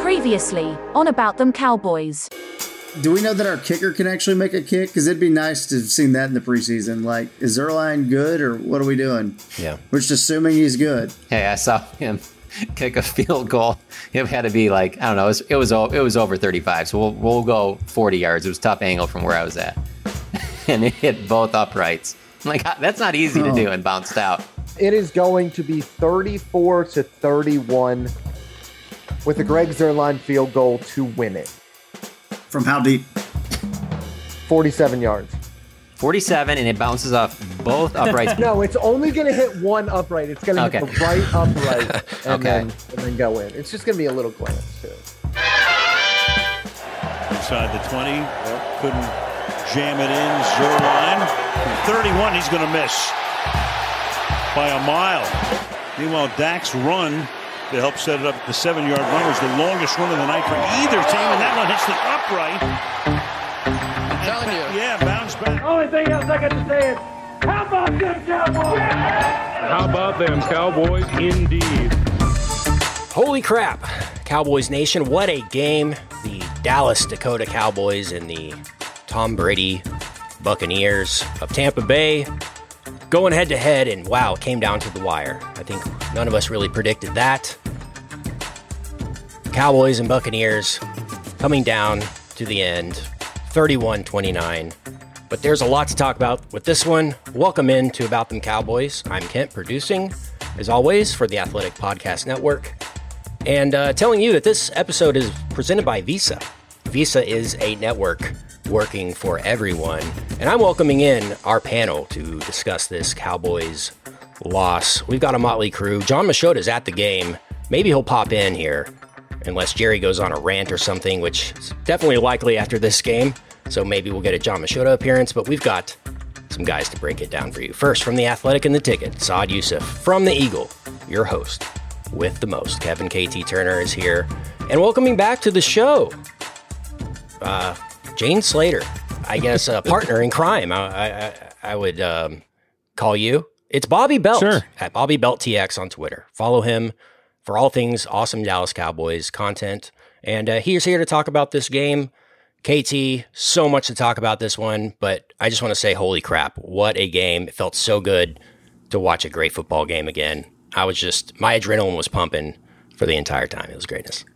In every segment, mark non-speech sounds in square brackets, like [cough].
Previously, on About Them Cowboys. Do we know that our kicker can actually make a kick? Because it'd be nice to have seen that in the preseason. Like, is Zuerlein good or what are we doing? Yeah. We're just assuming he's good. Hey, I saw him [laughs] kick a field goal. It had to be like I don't know. It was it was, it was over 35, so we'll we'll go 40 yards. It was tough angle from where I was at, [laughs] and it hit both uprights. Like ah, that's not easy to oh. do and bounced out. It is going to be 34 to 31 with a Greg Zuerlein field goal to win it. From how deep? 47 yards. 47, and it bounces off both [laughs] uprights. no, it's only going to hit one upright. It's going to Okay. hit the right upright [laughs] and, Okay. then, and then go in. It's just going to be a little glance, too. Inside the 20. Couldn't jam it in. Zuerlein. From 31, he's going to miss by a mile. Meanwhile, Dak's run to help set it up at the seven yard run was the longest run of the night for either team, and that one hits the upright. I'm telling you. Yeah, bounce back. Only thing else I got to say is, how about them Cowboys? How about them Cowboys, indeed? Holy crap, Cowboys Nation, what a game. The Dallas Dakota Cowboys and the Tom Brady Buccaneers of Tampa Bay going head to head, and wow, it came down to the wire. I think none of us really predicted that. Cowboys and Buccaneers coming down to the end, 31 29. But there's a lot to talk about with this one. Welcome in to About Them Cowboys. I'm Kent, producing, as always, for the Athletic Podcast Network. And uh, telling you that this episode is presented by Visa. Visa is a network working for everyone. And I'm welcoming in our panel to discuss this Cowboys loss. We've got a motley crew. Jon Machota is at the game. Maybe he'll pop in here, unless Jerry goes on a rant or something, which is definitely likely after this game. So maybe we'll get a Jon Machota appearance, but we've got some guys to break it down for you. First, from the Athletic and the Ticket, Saad Yousuf. From the Eagle, your host with the most. Kevin KT Turner is here. And welcoming back to the show, uh, Jane Slater, I guess a [laughs] partner in crime. I, I, I would um, call you. It's Bobby Belt Sure. at Bobby Belt TX on Twitter. Follow him for all things awesome Dallas Cowboys content. And uh, he is here to talk about this game. KT, so much to talk about this one, but I just want to say, holy crap, what a game. It felt so good to watch a great football game again. I was just, my adrenaline was pumping for the entire time. It was greatness.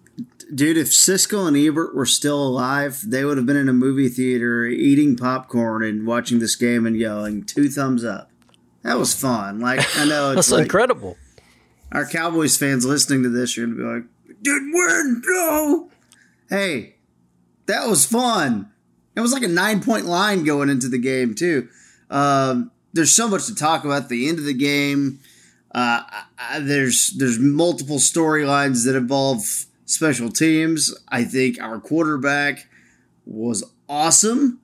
Dude, if Siskel and Ebert were still alive, they would have been in a movie theater eating popcorn and watching this game and yelling two thumbs up. That was fun. Like I know [laughs] it's That's like, incredible. our Cowboys fans listening to this are gonna be like, "Didn't win, no." Hey, that was fun. It was like a nine point line going into the game too. Um, there's so much to talk about. at The end of the game, uh, I- I- there's there's multiple storylines that involve special teams. I think our quarterback was awesome.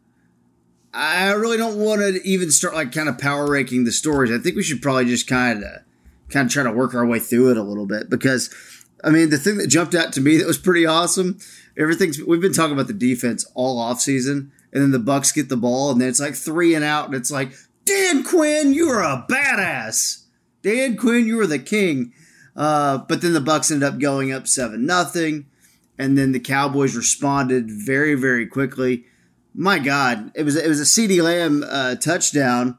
I really don't want to even start like kind of power ranking the stories. I think we should probably just kind of kind of try to work our way through it a little bit because I mean the thing that jumped out to me [laughs] that was pretty awesome. Everything's we've been talking about the defense all off season, and then the Bucks get the ball, and then it's like three and out, and it's like Dan Quinn, you're a badass. Dan Quinn, you are the king. Uh, but then the Bucks ended up going up seven nothing, and then the Cowboys responded very very quickly. My God, it was it was a CeeDee Lamb uh, touchdown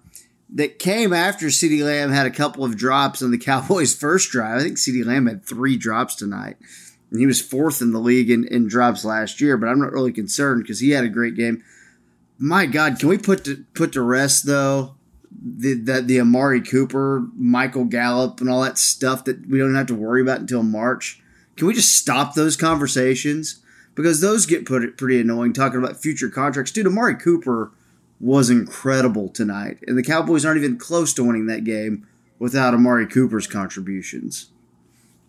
that came after CeeDee Lamb had a couple of drops on the [laughs] Cowboys' first drive. I think CeeDee Lamb had three drops tonight. And he was fourth in the league in, in drops last year, but I'm not really concerned because he had a great game. My God, can we put to, put to rest though the, the the Amari Cooper, Michael Gallup, and all that stuff that we don't have to worry about until March? Can we just stop those conversations because those get put pretty annoying talking about future contracts? Dude, Amari Cooper was incredible tonight, and the Cowboys aren't even close to winning that game without Amari Cooper's contributions.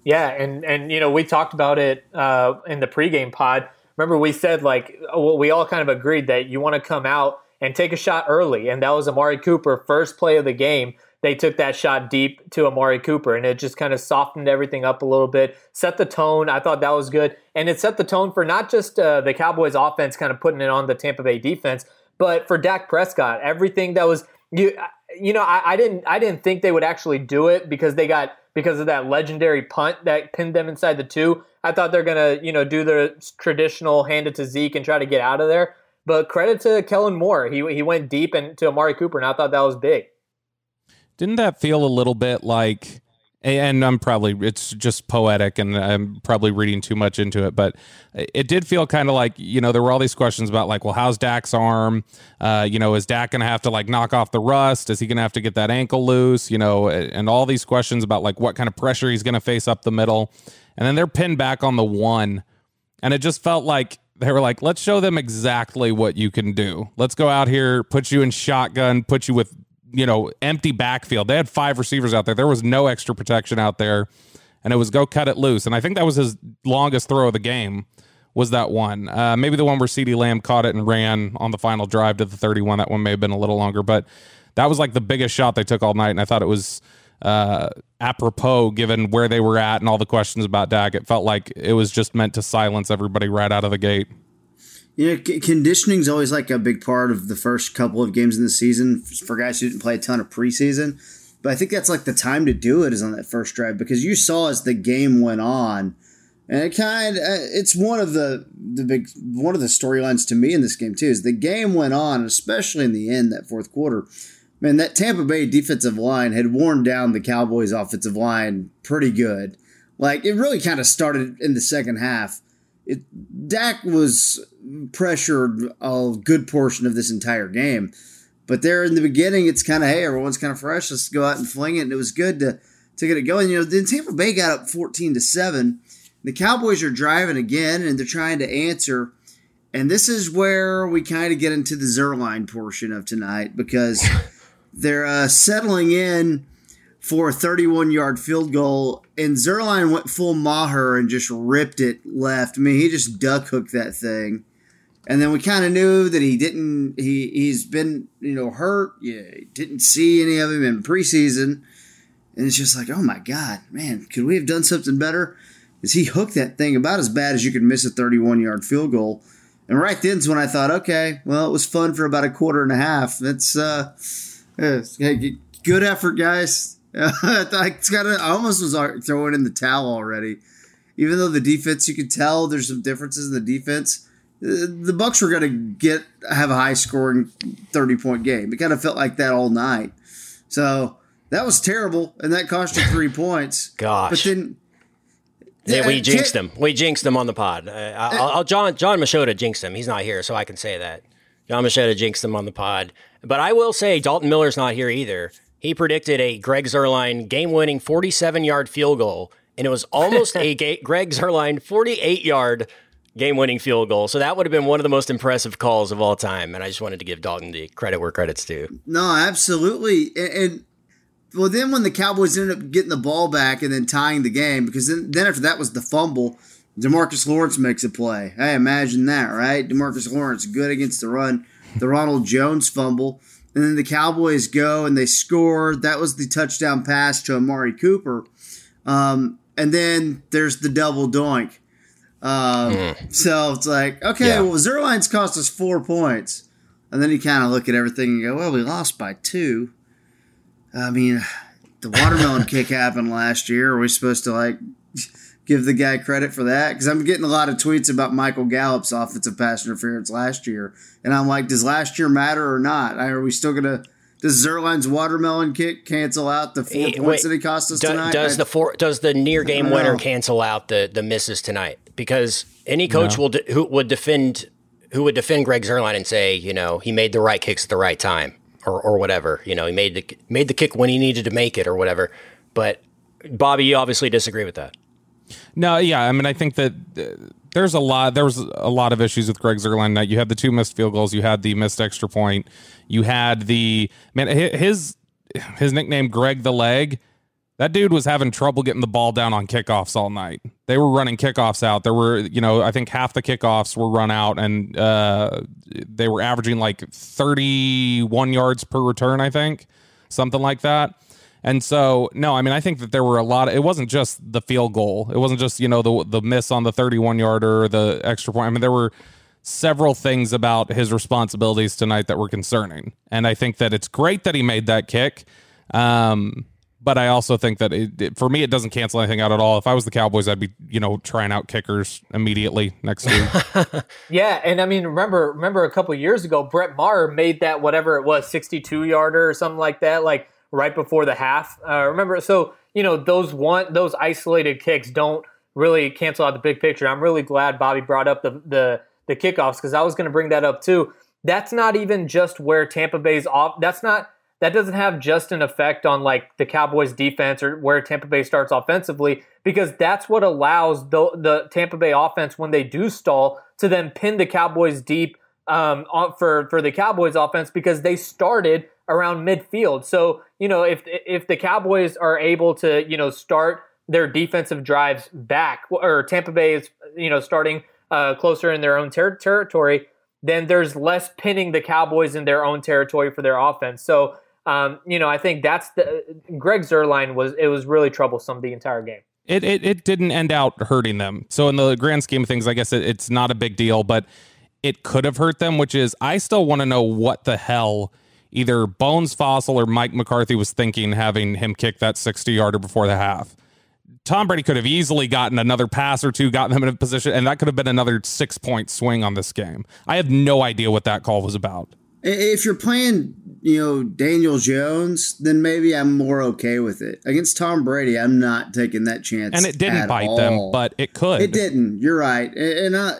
Yeah, and and you know we talked about it uh, in the pregame pod. Remember we said like well, we all kind of agreed that you want to come out and take a shot early, and that was Amari Cooper first play of the game. They took that shot deep to Amari Cooper, and it just kind of softened everything up a little bit, set the tone. I thought that was good, and it set the tone for not just uh, the Cowboys' offense, kind of putting it on the Tampa Bay defense, but for Dak Prescott. Everything that was you, you know, I, I didn't, I didn't think they would actually do it because they got because of that legendary punt that pinned them inside the two. I thought they're gonna, you know, do the traditional hand it to Zeke and try to get out of there. But credit to Kellen Moore, he he went deep and to Amari Cooper, and I thought that was big. Didn't that feel a little bit like? And I'm probably it's just poetic, and I'm probably reading too much into it, but it did feel kind of like you know there were all these questions about like, well, how's Dak's arm? Uh, you know, is Dak gonna have to like knock off the rust? Is he gonna have to get that ankle loose? You know, and all these questions about like what kind of pressure he's gonna face up the middle, and then they're pinned back on the one, and it just felt like they were like, let's show them exactly what you can do. Let's go out here, put you in shotgun, put you with you know, empty backfield. They had five receivers out there. There was no extra protection out there, and it was go cut it loose. And I think that was his longest throw of the game. Was that one? Uh, maybe the one where CeeDee Lamb caught it and ran on the final drive to the 31. That one may have been a little longer, but that was like the biggest shot they took all night. And I thought it was uh, apropos given where they were at and all the questions about Dak. It felt like it was just meant to silence everybody right out of the gate. You know, c- conditioning is always like a big part of the first couple of games in the season for guys who didn't play a ton of preseason. But I think that's like the time to do it is on that first drive because you saw as the game went on, and it kind of it's one of the the big one of the storylines to me in this game too is the game went on, especially in the end that fourth quarter. Man, that Tampa Bay defensive line had worn down the Cowboys offensive line pretty good. Like it really kind of started in the second half. It Dak was pressured a good portion of this entire game. But there in the beginning, it's kind of hey, everyone's kind of fresh. Let's go out and fling it, and it was good to to get it going. You know, then Tampa Bay got up fourteen to seven. The Cowboys are driving again, and they're trying to answer. And this is where we kind of get into the Zuerlein portion of tonight because [laughs] they're uh, settling in for a 31 yard field goal, and Zuerlein went full Maher and just ripped it left. I mean, he just duck hooked that thing. And then we kind of knew that he didn't. He he's been you know hurt. Yeah, didn't see any of him in preseason, and it's just like, oh my god, man, could we have done something better? Is he hooked that thing about as bad as you could miss a 31 yard field goal? And right then's when I thought, okay, well, it was fun for about a quarter and a half. That's uh, hey, good effort, guys. [laughs] I got I almost was throwing in the towel already, even though the defense, you could tell there's some differences in the defense the Bucks were going to get have a high scoring thirty point game. It kind of felt like that all night. So that was terrible, and that cost you three points. [laughs] Gosh, but then. Yeah, we jinxed him. We jinxed him on the pod. Uh, I'll, I'll, John Jon Machota jinxed him. He's not here, so I can say that. Jon Machota jinxed him on the pod. But I will say Dalton Miller's not here either. He predicted a Greg Zuerlein game-winning 47-yard field goal, and it was almost a [laughs] Greg Zuerlein 48-yard game-winning field goal. So that would have been one of the most impressive calls of all time. And I just wanted to give Dalton the credit where credit's due. No, absolutely. And, and well, then when the Cowboys ended up getting the ball back and then tying the game, because then, then after that was the fumble. Demarcus Lawrence makes a play. Hey, imagine that, right? Demarcus Lawrence good against the run. The Ronald Jones fumble. And then the Cowboys go and they score. That was the touchdown pass to Amari Cooper. Um, and then there's the double doink. Um, mm. So it's like, okay, yeah. well, Zuerlein's cost us four points. And then you kind of look at everything and go, well, we lost by two. I mean, the watermelon [laughs] kick happened last year. Are we supposed to, like, give the guy credit for that? Because I'm getting a lot of tweets about Michael Gallup's offensive pass interference last year. And I'm like, does last year matter or not? Are we still going to does Zuerlein's watermelon kick cancel out the four hey, points wait, that he cost us do, tonight? Does I, the four does the near game winner cancel out the the misses tonight? Because any coach no. will de- who would defend who would defend Greg Zuerlein and say, you know, he made the right kicks at the right time or or whatever. You know, he made the made the kick when he needed to make it or whatever. But Bobby, you obviously disagree with that. No, yeah, I mean, I think that uh, there's a lot. There was a lot of issues with Greg Zuerlein. That you had the two missed field goals, you had the missed extra point, you had the man his his nickname Greg the Leg. That dude was having trouble getting the ball down on kickoffs all night. They were running kickoffs out. There were, you know, I think half the kickoffs were run out, and uh, they were averaging like 31 yards per return, I think, something like that. And so, no, I mean, I think that there were a lot. Of, it wasn't just the field goal. It wasn't just you know the the miss on the 31 yarder, the extra point. I mean, there were several things about his responsibilities tonight that were concerning. And I think that it's great that he made that kick. Um, but I also think that it, it, for me, it doesn't cancel anything out at all. If I was the Cowboys, I'd be, you know, trying out kickers immediately next week. [laughs] yeah, and I mean, remember, remember a couple years ago, Brett Maher made that whatever it was, sixty-two yarder or something like that, like right before the half. Uh, remember, so you know, those one, those isolated kicks don't really cancel out the big picture. I'm really glad Bobby brought up the the the kickoffs because I was going to bring that up too. That's not even just where Tampa Bay's off. That's not that doesn't have just an effect on like the Cowboys defense or where Tampa Bay starts offensively because that's what allows the the Tampa Bay offense when they do stall to then pin the Cowboys deep um, for for the Cowboys offense because they started around midfield. So you know if if the Cowboys are able to you know start their defensive drives back or Tampa Bay is you know starting uh, closer in their own ter- territory, then there's less pinning the Cowboys in their own territory for their offense. So, um, you know, I think that's the Greg Zuerlein was it was really troublesome the entire game. It, it it didn't end out hurting them. So in the grand scheme of things, I guess it, it's not a big deal, but it could have hurt them. Which is, I still want to know what the hell either Bones Fassel or Mike McCarthy was thinking having him kick that sixty yarder before the half. Tom Brady could have easily gotten another pass or two, gotten them in a position, and that could have been another six point swing on this game. I have no idea what that call was about. If you're playing, you know, Daniel Jones, then maybe I'm more okay with it. Against Tom Brady, I'm not taking that chance. And it didn't bite all. them, but it could. It didn't. You're right. And I,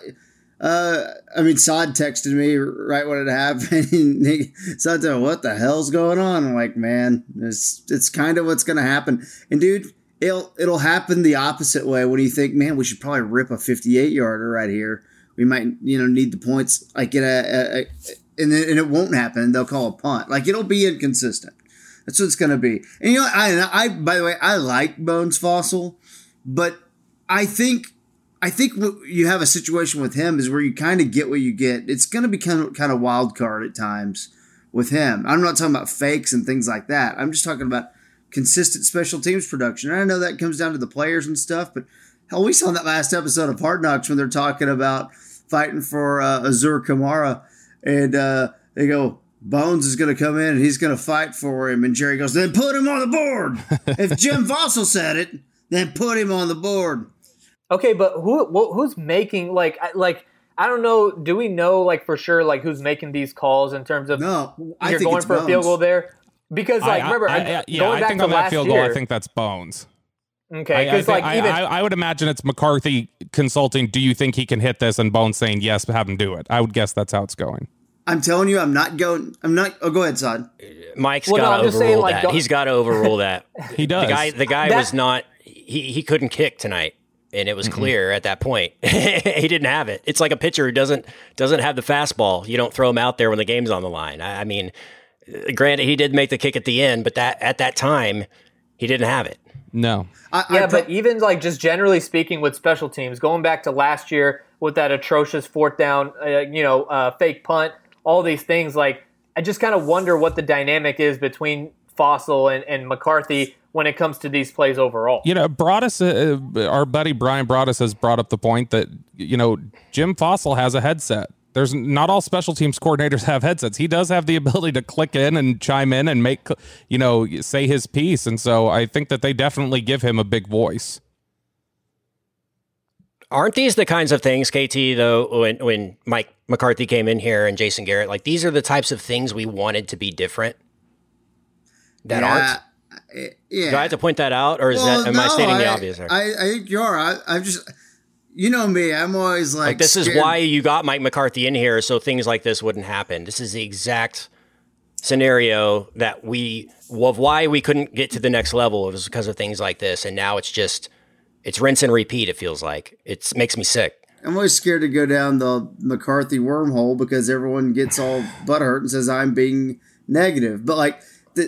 uh, I mean, Saad texted me right when it happened. [laughs] Saad said, "What the hell's going on?" I'm like, "Man, it's it's kind of what's going to happen." And dude it'll it'll happen the opposite way when you think, man, we should probably rip a 58 yarder right here. We might, you know, need the points like a, a and then, and it won't happen. They'll call a punt. Like it'll be inconsistent. That's what it's going to be. And you know, I, I by the way, I like Bones Fassel, but I think I think what you have a situation with him is where you kind of get what you get. It's going to be kind of kind of wild card at times with him. I'm not talking about fakes and things like that. I'm just talking about consistent special teams production. And I know that comes down to the players and stuff, but hell, we saw that last episode of Hard Knocks when they're talking about fighting for uh, Azur Kamara, and uh, they go, Bones is going to come in and he's going to fight for him. And Jerry goes, then put him on the board. [laughs] if Jim Fassel said it, then put him on the board. Okay, but who who's making like like I don't know. Do we know like for sure like who's making these calls in terms of no? You're going for Bones. a field goal there. Because like, I, remember, I, I, yeah, I think on that field year, goal, I think that's Bones. Okay, because like I, even I, would imagine it's McCarthy consulting. Do you think he can hit this? And Bones saying yes, have him do it. I would guess that's how it's going. I'm telling you, I'm not going. I'm not. Oh, go ahead, Saad. Mike's well, got to no, overrule saying, like, that. He's got to overrule [laughs] that. he does. The guy, the guy that, was not. He he couldn't kick tonight, and it was mm-hmm. clear at that point. [laughs] he didn't have it. It's like a pitcher who doesn't doesn't have the fastball. You don't throw him out there when the game's on the line. I, I mean Granted, he did make the kick at the end, but that at that time, he didn't have it. No. I, yeah, I but even like just generally speaking with special teams, going back to last year with that atrocious fourth down, uh, you know, uh, fake punt, all these things, like I just kind of wonder what the dynamic is between Fassel and, and McCarthy when it comes to these plays overall. You know, Broaddus, uh, our buddy Brian Broaddus has brought up the point that, you know, Jim Fassel has a headset there's not all special teams coordinators [laughs] have headsets. He does have the ability to click in and chime in and make, you know, say his piece. And so I think that they definitely give him a big voice. Aren't these the kinds of things, KT, though, when, when Mike McCarthy came in here and Jason Garrett, like these are the types of things we wanted to be different that yeah, aren't? Uh, yeah. Do I have to point that out or is well, that, am no, I stating the obvious there? I, I think you are. I, I've just, you know me, I'm always like, like this scared. is why you got Mike McCarthy in here so things like this wouldn't happen. This is the exact scenario that we of why we couldn't get to the next level was because of things like this and now it's just it's rinse and repeat it feels like it makes me sick i'm always scared to go down the mccarthy wormhole because everyone gets all butthurt and says i'm being negative but like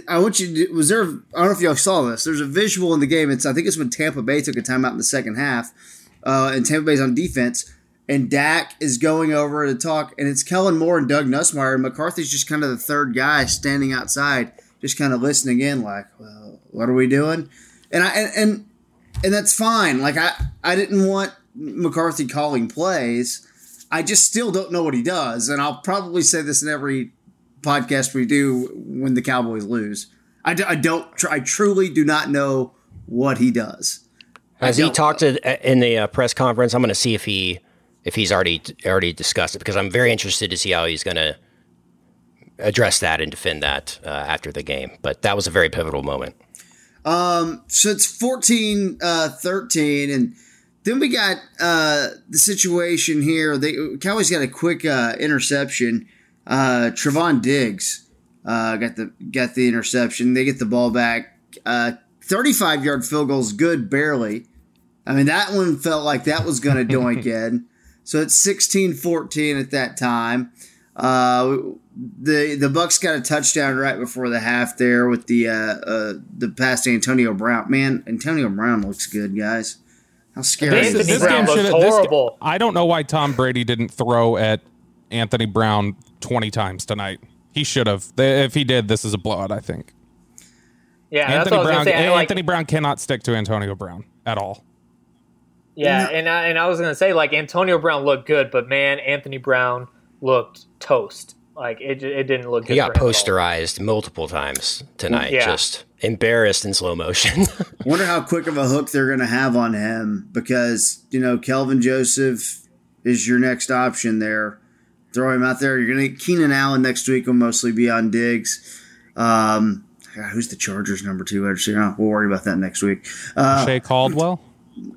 I want you. To, was there? I don't know if y'all saw this. There's a visual in the game. It's I think it's when Tampa Bay took a timeout in the second half, uh, and Tampa Bay's on defense, and Dak is going over to talk, and it's Kellen Moore and Doug Nussmeier, and McCarthy's just kind of the third guy standing outside, just kind of listening in, like, well, what are we doing? And I and and, and that's fine. Like I I didn't want McCarthy calling plays. I just still don't know what he does, and I'll probably say this in every podcast we do when the Cowboys lose. I, d- I don't. Tr- I truly do not know what he does. Has he talked to, in the uh, press conference? I'm going to see if he if he's already already discussed it because I'm very interested to see how he's going to address that and defend that uh, after the game. But that was a very pivotal moment. Um, so it's 14 uh, 13 and then we got uh, the situation here. They Cowboys got a quick uh, interception. Uh, Trevon Diggs uh, got the got the interception. They get the ball back. Uh, 35 yard field goal is good, barely. I mean, that one felt like that was going [laughs] to doink in. So it's 16 14 at that time. Uh, the the Bucks got a touchdown right before the half there with the uh, uh, the pass to Antonio Brown. Man, Antonio Brown looks good, guys. How scary This, is this this? game should horrible. I don't know why Tom Brady didn't throw at Anthony Brown 20 times tonight. He should have. If he did, this is a blowout, I think. Yeah, that's Anthony what I was Brown say. I like- Anthony Brown cannot stick to Antonio Brown at all. Yeah, and I, and I was gonna say like Antonio Brown looked good, but man, Anthony Brown looked toast. Like it, it didn't look good. He got for him all. posterized multiple times tonight, Yeah. just embarrassed in slow motion. [laughs] Wonder how quick of a hook they're going to have on him because you know Kelvin Joseph is your next option there. Throw him out there. You're going to Keenan Allen next week will mostly be on Diggs. Um, God, who's the Chargers number two? Actually, oh, we'll worry about that next week. Uh, Shea Caldwell?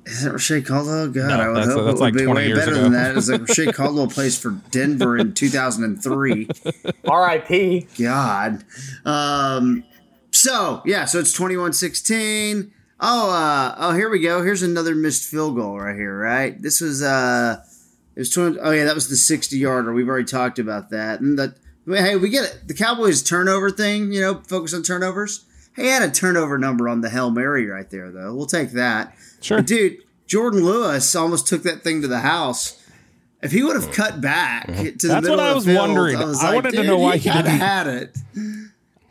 Is it Reche Caldwell? God, No, I would that's- hope that's it would like be way better ago. than that. It's like [laughs] Reche Caldwell plays for Denver in 2003. [laughs] R.I.P. God. Um, so yeah, so it's 21-16. Oh, uh, oh, here we go. Here's another missed field goal right here. Right, this was uh, it was 20. Oh yeah, that was the 60 yarder. We've already talked about that. And that hey, we get it. The Cowboys turnover thing. You know, focus on turnovers. Hey, he had a turnover number on the Hail Mary right there, though. We'll take that. Sure. But dude, Jourdan Lewis almost took that thing to the house. If he would have cut back mm-hmm. to the That's middle what I of was the field, wondering. I, was I like, wanted to know why he, he didn't- had it.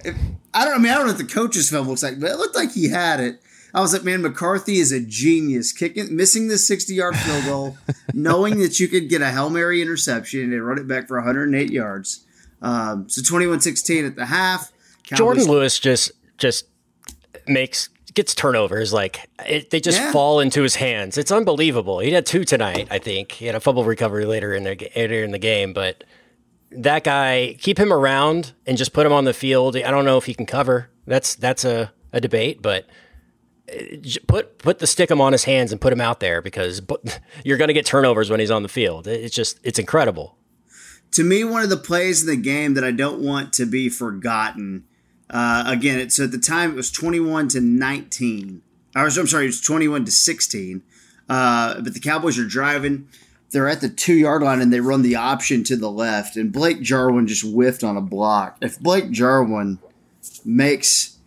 If, I don't. I mean, I don't know what the coach's film looks like, but it looked like he had it. I was like, man, McCarthy is a genius, kicking, missing the sixty-yard field goal, [laughs] knowing that you could get a hail mary interception and run it back for 108 yards. Um, so 21-16 at the half. Jourdan Cowboys- Lewis just just makes gets turnovers like it, they just Yeah. fall into his hands. It's unbelievable. He had two tonight, I think. He had a fumble recovery later in the later in the game, but that guy keep him around and just put him on the field. I don't know if he can cover. That's that's a, a debate, but put put the stick him on his hands and put him out there because [laughs] you're going to get turnovers when he's on the field. It's just it's incredible. to me, one of the plays in the game that I don't want to be forgotten. Uh, again, it's at the time it was twenty-one to nineteen. I was, I'm sorry, it was twenty-one to sixteen. Uh, but the Cowboys are driving. They're at the two-yard line and they run the option to the left, and Blake Jarwin just whiffed on a block. If Blake Jarwin makes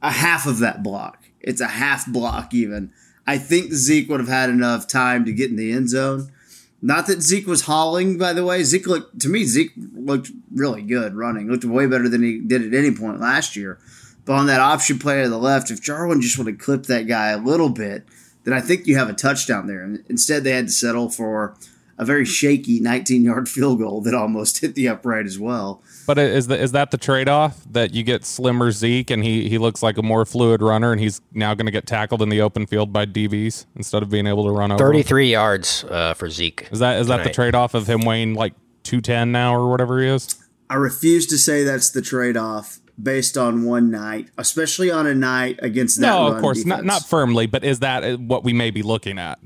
a half of that block, it's a half block even. I think Zeke would have had enough time to get in the end zone. Not that Zeke was hauling, by the way. Zeke looked to me. Zeke looked really good running. Looked way better than he did at any point last year. But on that option play to the left, if Jarwin just would have clipped that guy a little bit, then I think you have a touchdown there. Instead, they had to settle for a very shaky 19-yard field goal that almost hit the upright as well. But is the, is that the trade off that you get slimmer Zeke and he he looks like a more fluid runner and he's now going to get tackled in the open field by DBs instead of being able to run over? Thirty three yards uh, for Zeke. Is that is that the trade off of him weighing like two ten now or whatever he is? I refuse to say that's the trade-off based on one night, especially on a night against that. No, run of course not defense. not firmly, but is that uh, what we may be looking at?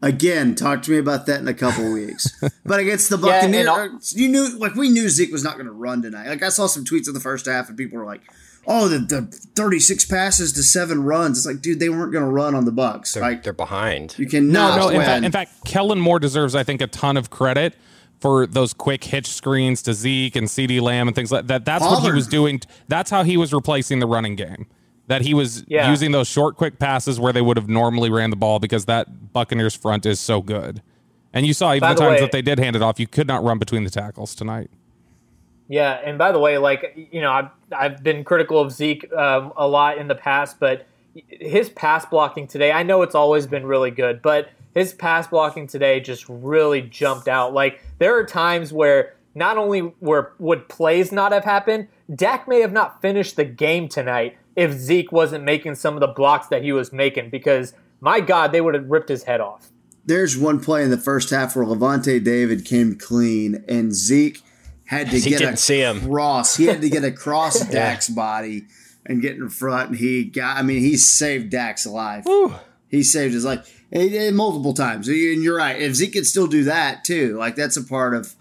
Again, talk to me about that in a couple [laughs] weeks. But against the Yeah, and Buccaneers, uh, you knew like we knew Zeke was not going to run tonight. Like I saw some tweets in the first half, and people were like, "Oh, the, the thirty-six passes to seven runs." It's like, dude, they weren't going to run on the Bucks. They're, Like they're behind. you No, cannot no. In win. fact, in fact, Kellen Moore deserves, I think, a ton of credit for those quick hitch screens to Zeke and CD Lamb and things like that. That's what he was doing. That's how he was replacing the running game. That he was Yeah. using those short, quick passes where they would have normally ran the ball because that Buccaneers front is so good. And you saw even By the times way- that they did hand it off, you could not run between the tackles tonight. Yeah, and by the way, like you know, I've I've been critical of Zeke um, a lot in the past, but his pass blocking today, I know it's always been really good, but his pass blocking today just really jumped out. Like there are times where not only were would plays not have happened, Dak may have not finished the game tonight if Zeke wasn't making some of the blocks that he was making because my God, they would have ripped his head off. There's one play in the first half where Lavonte David came clean and Zeke had to He get didn't a see him. cross. He had to get [laughs] across Dak's body and get in front. And he got. I mean, he saved Dak's life. He saved his life he did multiple times. And you're right. If Zeke could still do that too, like that's a part of.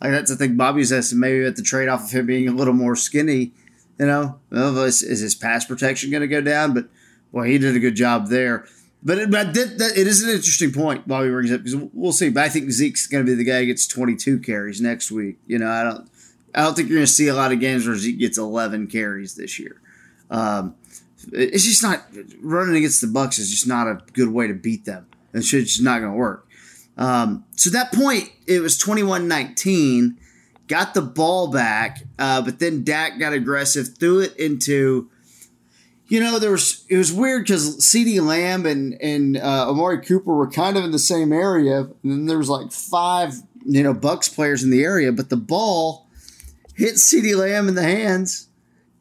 Like that's the thing Bobby says. Maybe at the trade off of him being a little more skinny. You know, well, is, is his pass protection going to go down? But well, he did a good job there. But it, but that, that, it is an interesting point Bobby brings up because we'll see. But I think Zeke's going to be the guy who gets 22 carries next week. You know, I don't, I don't think you're going to see a lot of games where Zeke gets 11 carries this year. Um, it's just not running against the Bucks is just not a good way to beat them. It's just not going to work. Um, so that point, it was 21-19, got the ball back, uh, but then Dak got aggressive, threw it into you know, there was it was weird because C.D. Lamb and and uh, Amari Cooper were kind of in the same area, and then there was like five you know Bucks players in the area, but the ball hit C.D. Lamb in the hands,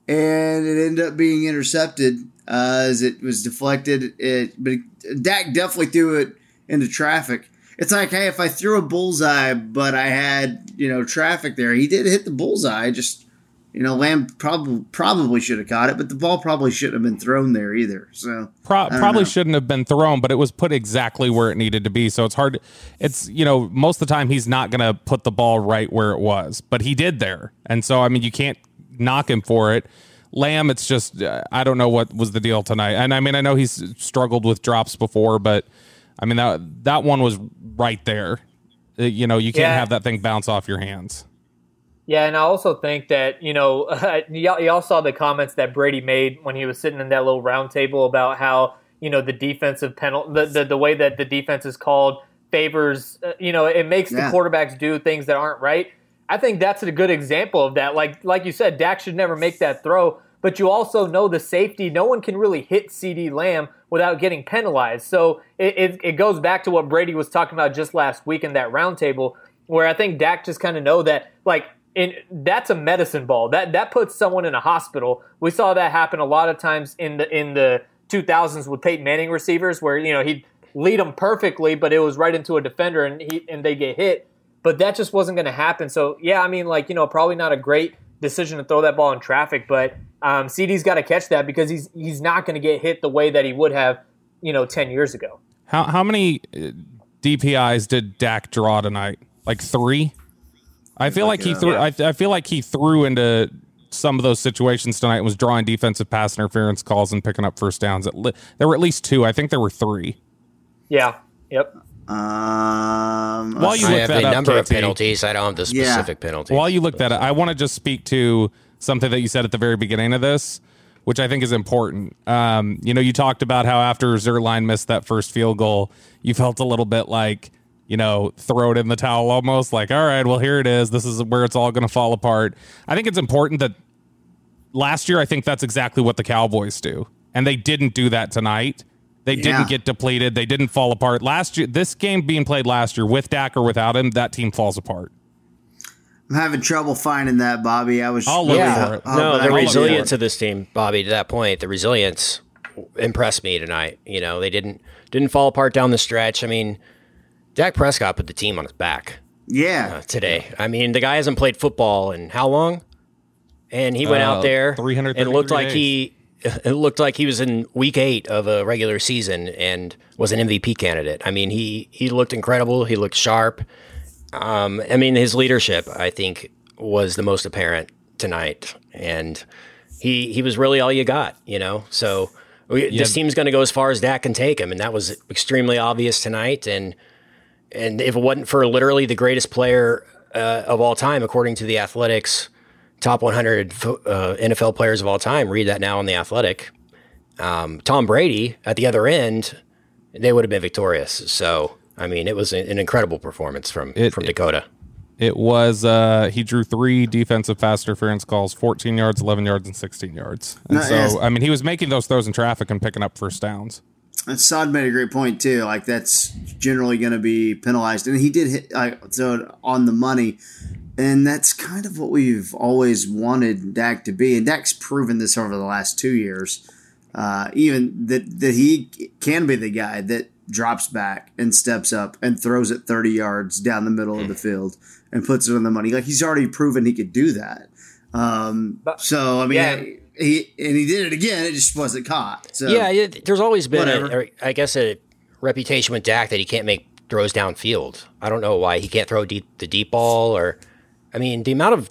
and it ended up being intercepted uh, as it was deflected. It, but Dak definitely threw it into traffic. It's like, hey, if I threw a bullseye, but I had you know traffic there, he did hit the bullseye. Just you know, Lamb probably probably should have caught it, but the ball probably shouldn't have been thrown there either. So Pro- probably know. shouldn't have been thrown, but it was put exactly where it needed to be. So it's hard. It's you know most of the time he's not going to put the ball right where it was, but he did there, and so I mean you can't knock him for it. Lamb, it's just uh, I don't know what was the deal tonight, and I mean I know he's struggled with drops before, but I mean that that one was right there. Uh, you know you can't Yeah. have that thing bounce off your hands. Yeah, and I also think that you know [laughs] y'all, y'all saw the comments that Brady made when he was sitting in that little round table about how you know the defensive penalty, the, the the way that the defense is called favors, uh, you know, it makes Yeah. the quarterbacks do things that aren't right. I think that's a good example of that. Like like you said, Dak should never make that throw, but you also know the safety. No one can really hit C.D. Lamb without getting penalized. So it, it, it goes back to what Brady was talking about just last week in that roundtable, where I think Dak just kind of know that like that's a medicine ball. That that puts someone in a hospital. We saw that happen a lot of times in the in the 2000s with Peyton Manning receivers, where you know he'd lead them perfectly, but it was right into a defender and he and they get hit. But that just wasn't going to happen. So yeah, I mean, like you know, probably not a great decision to throw that ball in traffic, but um, CD's got to catch that because he's he's not going to get hit the way that he would have, you know, ten years ago. How how many uh, DPIs did Dak draw tonight? Like three. I feel like he uh, threw. I, I feel like he threw into some of those situations tonight. and Was drawing defensive pass interference calls and picking up first downs. At li- there were at least two. I think there were three. Yeah. Yep. Um, While you I look have that the up, number of penalties. I don't have the Yeah. specific penalties. While you look that up, I want to just speak to something that you said at the very beginning of this, which I think is important. Um, you know, you talked about how after Zuerlein missed that first field goal, you felt a little bit like, you know, throw it in the towel almost like, all right, well, here it is. This is where it's all going to fall apart. I think it's important that last year, I think that's exactly what the Cowboys do. And they didn't do that tonight. They Yeah. didn't get depleted. They didn't fall apart. Last year, this game being played last year with Dak or without him, that team falls apart. I'm having trouble finding that, Bobby. I was I'll look yeah. for it. Oh, No, the I don't resilience of this team, Bobby. To that point, the resilience impressed me tonight. You know, they didn't didn't fall apart down the stretch. I mean, Dak Prescott put the team on his back Yeah, uh, today. I mean, the guy hasn't played football in how long? And he went Uh, out there 333 and looked like days. he [laughs] it looked like he was in week eight of a regular season and was an MVP candidate. I mean, he he looked incredible. He looked sharp. Um, I mean, his leadership, I think, was the most apparent tonight, and he he was really all you got, you know. So we, Yeah. this team's going to go as far as Dak can take him, and that was extremely obvious tonight. And and if it wasn't for literally the greatest player uh, of all time, according to the Athletics top 100 uh, NFL players of all time. Read that now on the Athletic. Um, Tom Brady at the other end, they would have been victorious. So, I mean, it was an incredible performance from It- from Dakota. It was uh he drew three defensive pass interference calls, 14 yards, 11 yards, and 16 yards. And No, so yes. I mean he was making those throws in traffic and picking up first downs. And Saad made a great point too. Like that's generally going to be penalized, and he did hit uh, so on the money, and that's kind of what we've always wanted Dak to be. And Dak's proven this over the last two years, uh, even that that he can be the guy that drops back and steps up and throws it thirty yards down the middle of the field and puts it on the money. Like he's already proven he could do that. Um, so I mean, yeah. he and he did it again. It just wasn't caught. So yeah, it, there's always been, a, a- I guess, a reputation with Dak that he can't make throws downfield. I don't know why he can't throw deep, the deep ball, or I mean, the amount of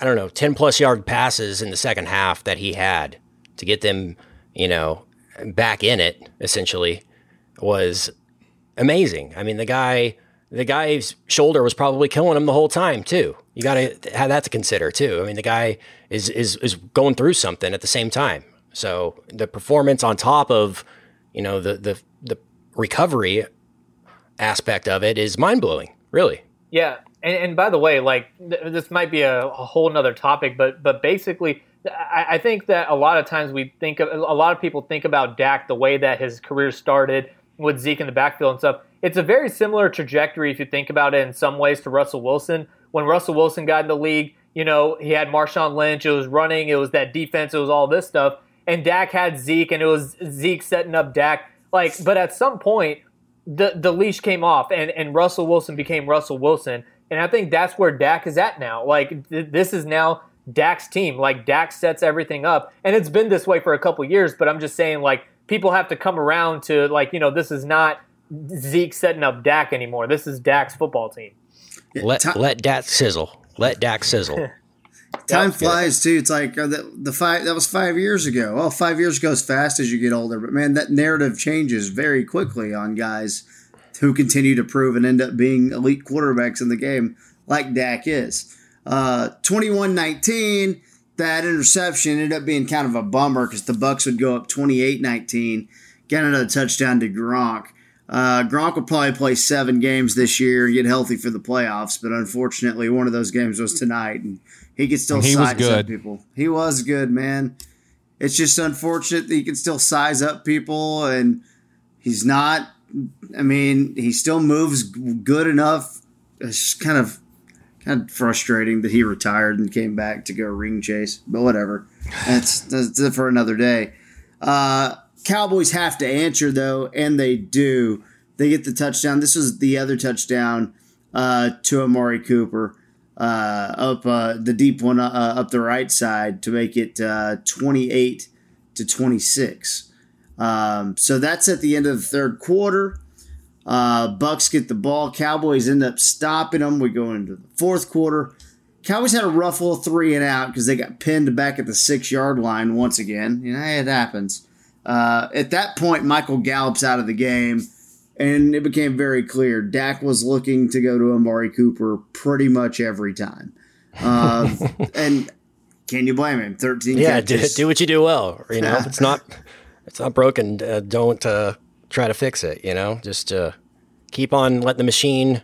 I don't know, ten plus yard passes in the second half that he had to get them, you know, back in it essentially was amazing. I mean, the guy, the guy's shoulder was probably killing him the whole time too. You got to have that to consider too. I mean, the guy is is is going through something at the same time. So the performance on top of, you know, the the the recovery aspect of it is mind blowing. Really. Yeah, and, and by the way, like th- this might be a, a whole nother topic, but but basically, I, think that a lot of times we think of a lot of people think about Dak the way that his career started with Zeke in the backfield and stuff. It's a very similar trajectory if you think about it in some ways to Russell Wilson. When Russell Wilson got in the league, you know he had Marshawn Lynch. It was running. It was that defense. It was all this stuff. And Dak had Zeke, and it was Zeke setting up Dak. Like, but at some point, the the leash came off and, and Russell Wilson became Russell Wilson. And I think that's where Dak is at now. Like th- this is now Dak's team. Like Dak sets everything up. And it's been this way for a couple years, but I'm just saying like people have to come around to like, you know, this is not Zeke setting up Dak anymore. This is Dak's football team. Let let Dak sizzle. Let Dak sizzle. [laughs] Time flies too. It's like uh, the, the five that was five years ago. Well, five years goes fast as you get older, but man, that narrative changes very quickly on guys who continue to prove and end up being elite quarterbacks in the game, like Dak is. Uh, 21-19, that interception ended up being kind of a bummer because the Bucks would go up 28-19, get another touchdown to Gronk. Uh, Gronk will probably play seven games this year and get healthy for the playoffs, but unfortunately, one of those games was tonight, and he could still And he was size up good. people. He was good, man. It's just unfortunate that he can still size up people, and he's not. I mean, he still moves good enough. It's just kind of kind of frustrating that he retired and came back to go ring chase, but whatever. That's that's it for another day. Uh, Cowboys have to answer though, and they do. They get the touchdown. This was the other touchdown uh, to Amari Cooper uh, up uh, the deep one uh, up the right side to make it uh, twenty eight to twenty six. Um, so that's at the end of the third quarter. Uh, Bucks get the ball. Cowboys end up stopping them. We go into the fourth quarter. Cowboys had a rough little three and out because they got pinned back at the six yard line once again. You know, it happens. Uh, at that point, Michael Gallup's out of the game, and it became very clear Dak was looking to go to Amari Cooper pretty much every time. Uh, [laughs] and can you blame him? Thirteen. yeah, do, do what you do well. You know, it's not it's not broken. Uh, don't uh, try to fix it. You know, just uh, keep on letting the machine,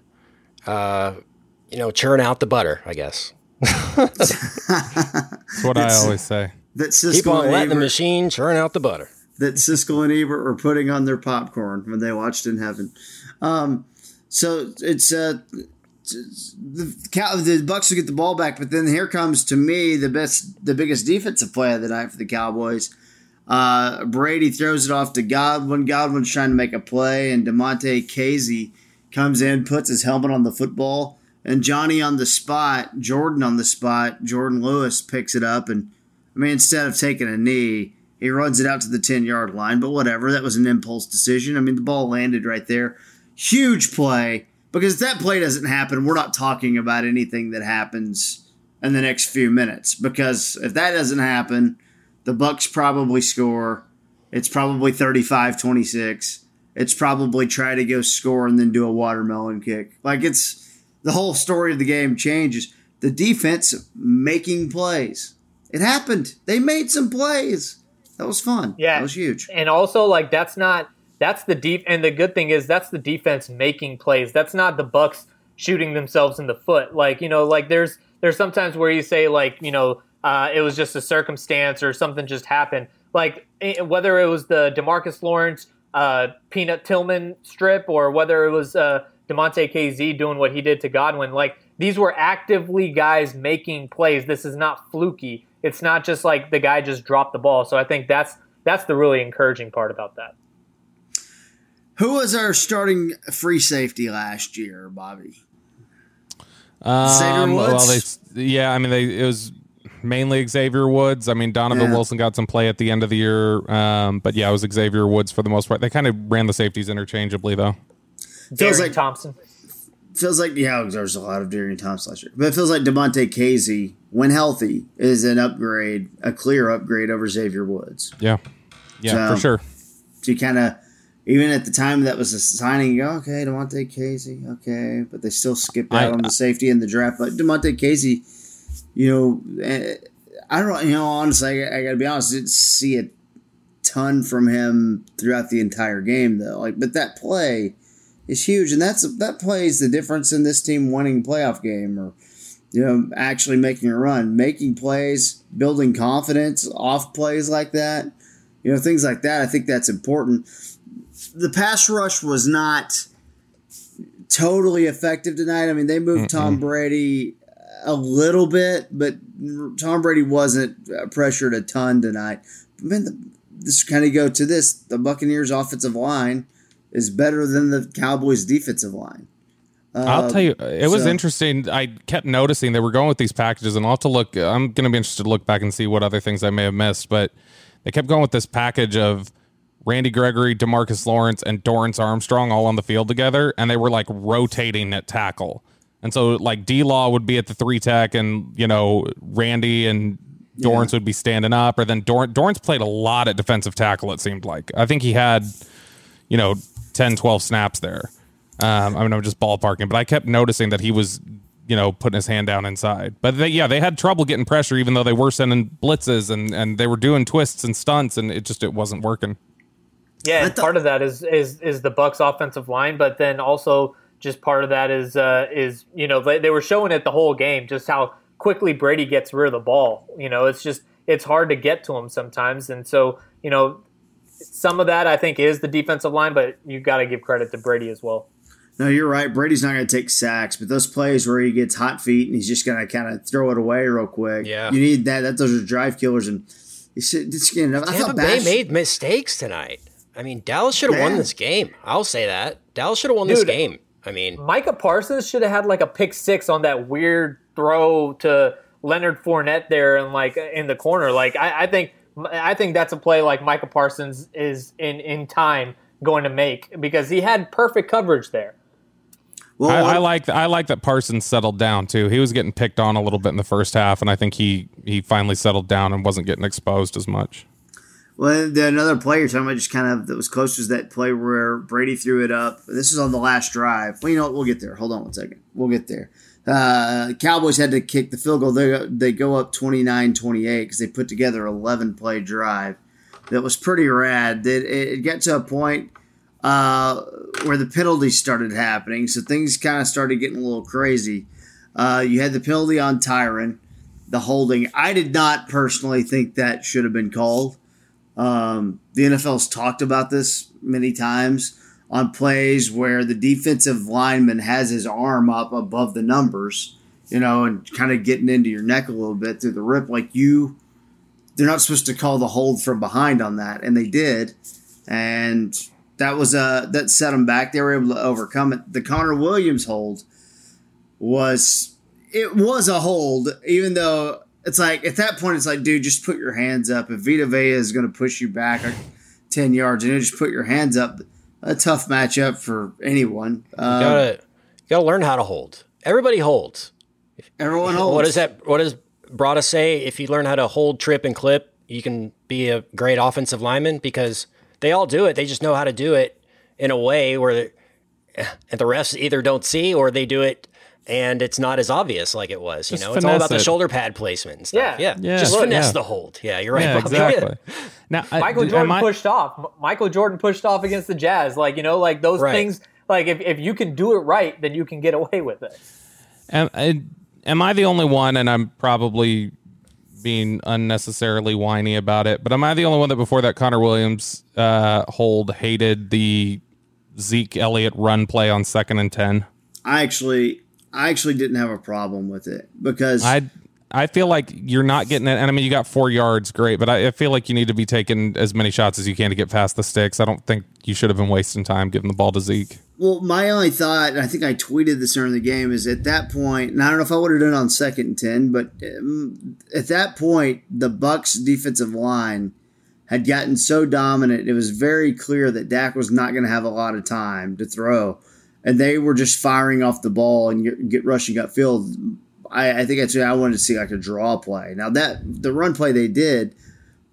uh, you know, churn out the butter. I guess. That's what I always say. that Siskel Keep on and letting the machine churn out the butter. that Siskel and Ebert were putting on their popcorn when they watched in heaven. Um, so it's uh, the Cow- the Bucks will get the ball back, but then here comes to me the best, the biggest defensive play of the night for the Cowboys. Uh, Brady throws it off to Godwin. Godwin's trying to make a play, and Damontae Kazee comes in, puts his helmet on the football, and Johnny on the spot, Jordan on the spot, Jourdan Lewis picks it up, and I mean instead of taking a knee, he runs it out to the 10 yard line, but whatever. That was an impulse decision. I mean, the ball landed right there. Huge play because if that play doesn't happen, we're not talking about anything that happens in the next few minutes. Because if that doesn't happen, the Bucks probably score. It's probably 35 26. It's probably try to go score and then do a watermelon kick. Like it's the whole story of the game changes. The defense making plays. It happened. They made some plays. That was fun. Yeah, that was huge. And also, like that's not that's the deep. And the good thing is that's the defense making plays. That's not the Bucks shooting themselves in the foot. Like you know, like there's there's sometimes where you say like you know uh, it was just a circumstance or something just happened. Like whether it was the Demarcus Lawrence uh, Peanut Tillman strip or whether it was uh, Damontae Kazee doing what he did to Godwin. Like these were actively guys making plays. This is not fluky. It's not just like the guy just dropped the ball. So I think that's that's the really encouraging part about that. Who was our starting free safety last year, Bobby? Um, well, they yeah, I mean they it was mainly Xavier Woods. I mean Donovan Yeah. Wilson got some play at the end of the year, um, but yeah, it was Xavier Woods for the most part. They kind of ran the safeties interchangeably though. Feels Darian like- Thompson. Feels like yeah, there's a lot of Darian Thompson last year, but it feels like Damontae Kazee, when healthy, is an upgrade, a clear upgrade over Xavier Woods. Yeah, yeah, So- for sure. So you kind of, even at the time that was a signing, you go, okay, Damontae Kazee, okay, but they still skipped out I- on the safety in the draft. But Damontae Kazee, you know, eh, I don't, you know, honestly, I, I got to be honest, I didn't see a ton from him throughout the entire game though. Like, but that play is huge, and that's that plays the difference in this team winning a playoff game or. You know, actually making a run, making plays, building confidence off plays like that you know things like that i think that's important the pass rush was not totally effective tonight i mean they moved tom brady a little bit but tom brady wasn't uh, pressured a ton tonight but man the, this kind of go to this the buccaneers offensive line is better than the cowboys defensive line I'll Uh, tell you, it was so- interesting. I kept noticing they were going with these packages, and I'll have to look. I'm going to be interested to look back and see what other things I may have missed. But they kept going with this package of Randy Gregory, Demarcus Lawrence, and Dorance Armstrong all on the field together, and they were like rotating at tackle. And so, like D Law would be at the three tech, and you know Randy and Dorance would be standing up, or then Dor- Dorance played a lot at defensive tackle. It seemed like. I think he had you know 10 12 snaps there. Um, i mean i'm just ballparking but i kept noticing that he was you know putting his hand down inside. But they, yeah they had trouble getting pressure even though they were sending blitzes and and they were doing twists and stunts and it just it wasn't working. Yeah, and part of that is is is the Bucks offensive line, but then also just part of that is uh, is you know they, they were showing it the whole game just how quickly Brady gets rid of the ball. You know, it's just it's hard to get to him sometimes, and so you know some of that I think is the defensive line, but you got to give credit to Brady as well. No, you're right. Brady's not going to take sacks, but those plays where he gets hot feet and he's just going to kind of throw it away real quick. Yeah. you need that. That those are drive killers, and you should, just, you know, I Tampa thought Bay Bash, made mistakes tonight. I mean, Dallas should have won this game. I'll say that. Dallas should have won this game. I mean, Micah Parsons should have had like a pick six on that weird throw to Leonard Fournette there and like in the corner. Like I, I think I think that's a play like Micah Parsons is in in time going to make because he had perfect coverage there. Well, I, I like I like that Parsons settled down too. He was getting picked on a little bit in the first half, and I think he he finally settled down and wasn't getting exposed as much. Well, the, another play you're talking about just kind of that was close was that play where Brady threw it up. This is on the last drive. Well, you know what? We'll get there. Hold on one second. We'll get there. Uh, Cowboys had to kick the field goal. They, they go up 29 28 because they put together 11 play drive. That was pretty rad. It, it, it got to a point uh, where the penalties started happening. So things kind of started getting a little crazy. Uh, you had the penalty on Tyron, the holding. I did not personally think that should have been called. Um, the NFL's talked about this many times on plays where the defensive lineman has his arm up above the numbers, you know, and kind of getting into your neck a little bit through the rip. Like you, they're not supposed to call the hold from behind on that, and they did, and that was uh that set them back. They were able to overcome it. The Connor Williams hold was it was a hold, even though it's like at that point it's like, dude, just put your hands up. If Vita Vea is going to push you back like ten yards, and you know, just put your hands up. A tough matchup for anyone. you Um, gotta you gotta learn how to hold. Everybody holds. everyone holds. What does that? What does Brada say? If you learn how to hold, trip, and clip, you can be a great offensive lineman because they all do it. They just know how to do it in a way where and the refs either don't see or they do it and it's not as obvious like it was. You Just know, it's all about the shoulder pad placement and stuff. Yeah. Yeah, Yeah. just Look, finesse yeah. the hold. Yeah, you're right. Yeah, [laughs] exactly. Now, I- Michael Jordan I- pushed off. Michael Jordan pushed off against the Jazz. Like you know, like those Right. things. Like if, if you can do it right, then you can get away with it. Am, I- am I the only one, and I'm probably being unnecessarily whiny about it, but am I the only one that before that Connor Williams uh, hold hated the Zeke Elliott run play on second and 10? I actually, I actually didn't have a problem with it because I I feel like you're not getting it. And I mean, you got four yards, great, but I, I feel like you need to be taking as many shots as you can to get past the sticks. I don't think you should have been wasting time giving the ball to Zeke. Well, my only thought, and I think I tweeted this during the game, is at that point, and I don't know if I would have done it on second and ten, but um, at that point, the Bucks defensive line had gotten so dominant, it was very clear that Dak was not going to have a lot of time to throw, and they were just firing off the ball and get, get rushing upfield. I, I think that's I wanted to see like a draw play. Now that the run play they did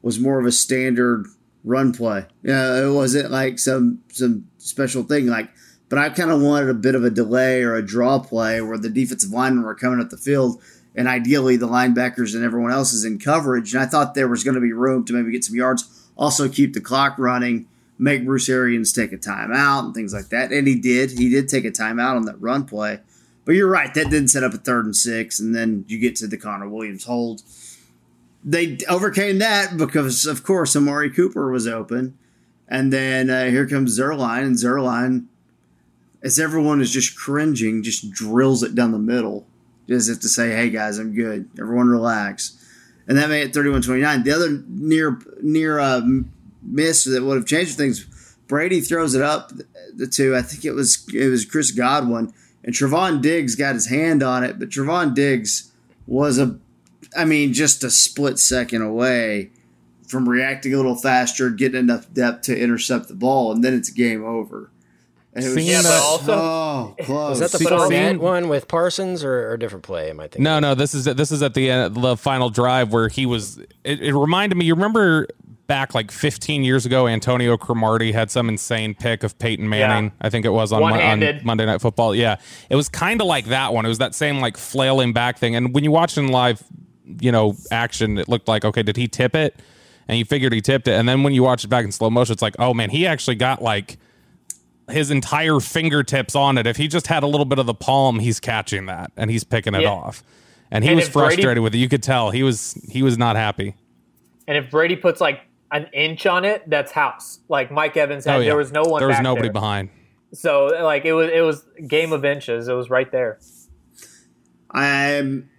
was more of a standard run play. Yeah, it wasn't like some some special thing. Like, but I kind of wanted a bit of a delay or a draw play where the defensive linemen were coming up the field, and ideally the linebackers and everyone else is in coverage. And I thought there was going to be room to maybe get some yards, also keep the clock running, make Bruce Arians take a timeout and things like that. And he did. He did take a timeout on that run play. But you're right, that didn't set up a third and six, and then you get to the Connor Williams hold they overcame that because, of course, Amari Cooper was open. And then uh, here comes Zuerlein, and Zuerlein, as everyone is just cringing, just drills it down the middle, as if to say, hey, guys, I'm good. Everyone relax. And that made it 31 29. The other near near uh, miss that would have changed things, Brady throws it up the two. I think it was it was Chris Godwin, and Trevon Diggs got his hand on it, but Trevon Diggs was a I mean, just a split second away from reacting a little faster, getting enough depth to intercept the ball, and then it's game over. And it was Seeing just that- also- oh, close. Was that the See- Fournette one with Parsons or, or a different play? Am I thinking? No, no, this is this is at the end, the final drive where he was. It, it reminded me. You remember back like 15 years ago, Antonio Cromartie had some insane pick of Peyton Manning. Yeah. I think it was on, Mon- on Monday Night Football. Yeah, it was kind of like that one. It was that same like flailing back thing. And when you watch it in live, you know, action, it looked like okay, did he tip it? And you figured he tipped it. And then when you watch it back in slow motion, it's like, oh man, he actually got like his entire fingertips on it. If he just had a little bit of the palm, he's catching that and he's picking it Yeah. off. And he And was if Brady- frustrated with it. You could tell he was he was not happy. And if Brady puts like an inch on it, that's house. Like Mike Evans had, Oh, yeah. there was no one. There was back nobody there. behind. So like it was it was game of inches. It was right there. I'm.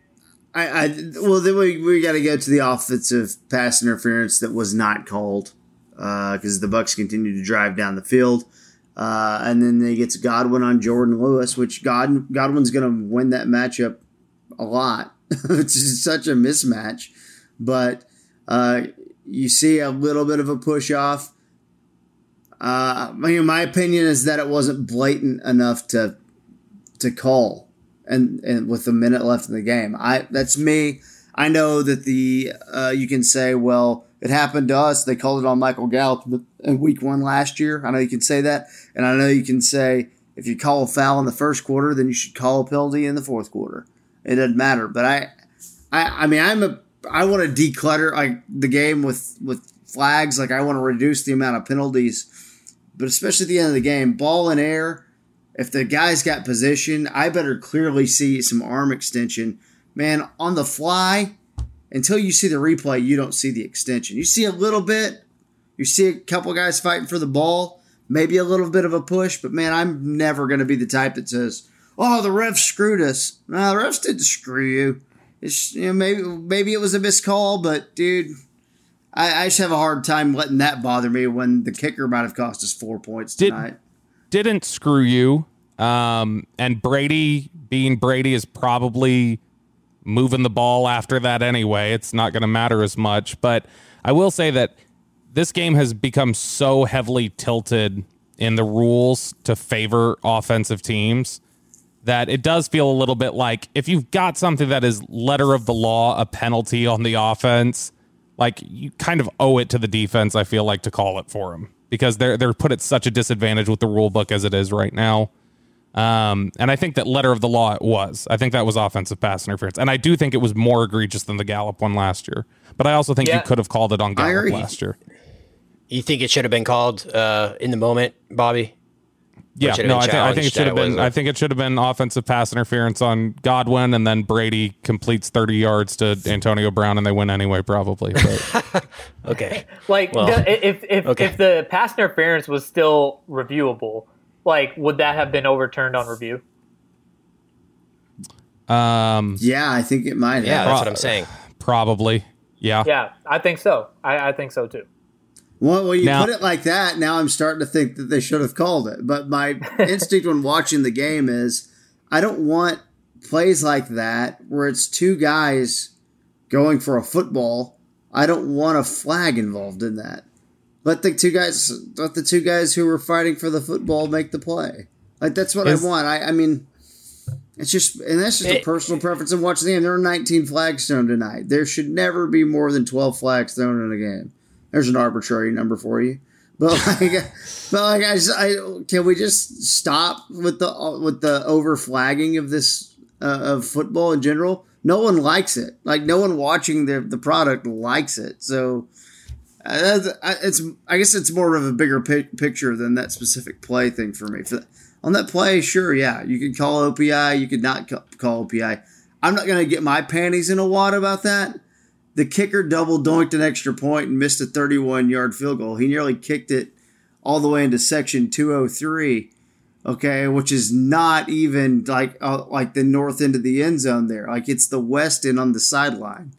I, I well then we, we got to go to the offensive pass interference that was not called uh, because the Bucks continued to drive down the field, uh, and then they get to Godwin on Jourdan Lewis, which God Godwin's going to win that matchup a lot. [laughs] it's such a mismatch, but uh, you see a little bit of a push off. Uh, I mean, my opinion is that it wasn't blatant enough to to call and and with a minute left in the game. I that's me. I know that the uh, you can say, well, it happened to us. They called it on Michael Gallup in Week One last year. I know you can say that, and I know you can say if you call a foul in the first quarter, then you should call a penalty in the fourth quarter. It doesn't matter. But I, I, I mean, I'm a I want to declutter like the game with with flags. Like I want to reduce the amount of penalties, but especially at the end of the game, ball in air if the guy's got position, I better clearly see some arm extension. Man, on the fly, until you see the replay, you don't see the extension. You see a little bit, you see a couple guys fighting for the ball, maybe a little bit of a push, but man, I'm never going to be the type that says, "Oh, the refs screwed us." No, the refs didn't screw you. It's you know maybe maybe it was a missed call, but dude, I, I just have a hard time letting that bother me when the kicker might have cost us four points Did- tonight. Didn't screw you. Um, and Brady being Brady is probably moving the ball after that anyway. It's not going to matter as much. But I will say that this game has become so heavily tilted in the rules to favor offensive teams that it does feel a little bit like if you've got something that is letter of the law, a penalty on the offense, like you kind of owe it to the defense. I feel like to call it for them because they're they're put at such a disadvantage with the rule book as it is right now. Um, and I think that letter of the law it was. I think that was offensive pass interference, and I do think it was more egregious than the Gallup one last year. But I also think Yeah. you could have called it on Gallup agree. last year. You think it should have been called uh, in the moment, Bobby? Yeah, no, I think, I think it should have been. was I a- think it should have been offensive pass interference on Godwin, and then Brady completes thirty yards to Antonio Brown, and they win anyway, probably. But [laughs] [laughs] okay. Like Well, the- if if okay. if the pass interference was still reviewable, like would that have been overturned on review? um, Yeah, I think it might. Yeah, have. that's what I'm saying. Probably, yeah. Yeah, I think so. I, I think so too. Well, when you Now- put it like that, now I'm starting to think that they should have called it. But my [laughs] instinct when watching the game is I don't want plays like that where it's two guys going for a football. I don't want a flag involved in that. Let the two guys let the two guys who were fighting for the football make the play. Like that's what Is- I want. I, I mean it's just and that's just a It- personal preference of watching the game. There are 19 flags thrown tonight. There should never be more than 12 flags thrown in a game. There's an arbitrary number for you. But [laughs] like, but like I, just, I can we just stop with the with the over flagging of this uh, of football in general? No one likes it. Like no one watching the the product likes it. So uh, it's I guess it's more of a bigger pic- picture than that specific play thing for me. For, on that play, sure, yeah, you could call OPI, you could not call OPI. I'm not going to get my panties in a wad about that. The kicker double doinked an extra point and missed a 31 yard field goal. He nearly kicked it all the way into section 203. Okay, which is not even like uh, like the north end of the end zone there. Like it's the west end on the sideline.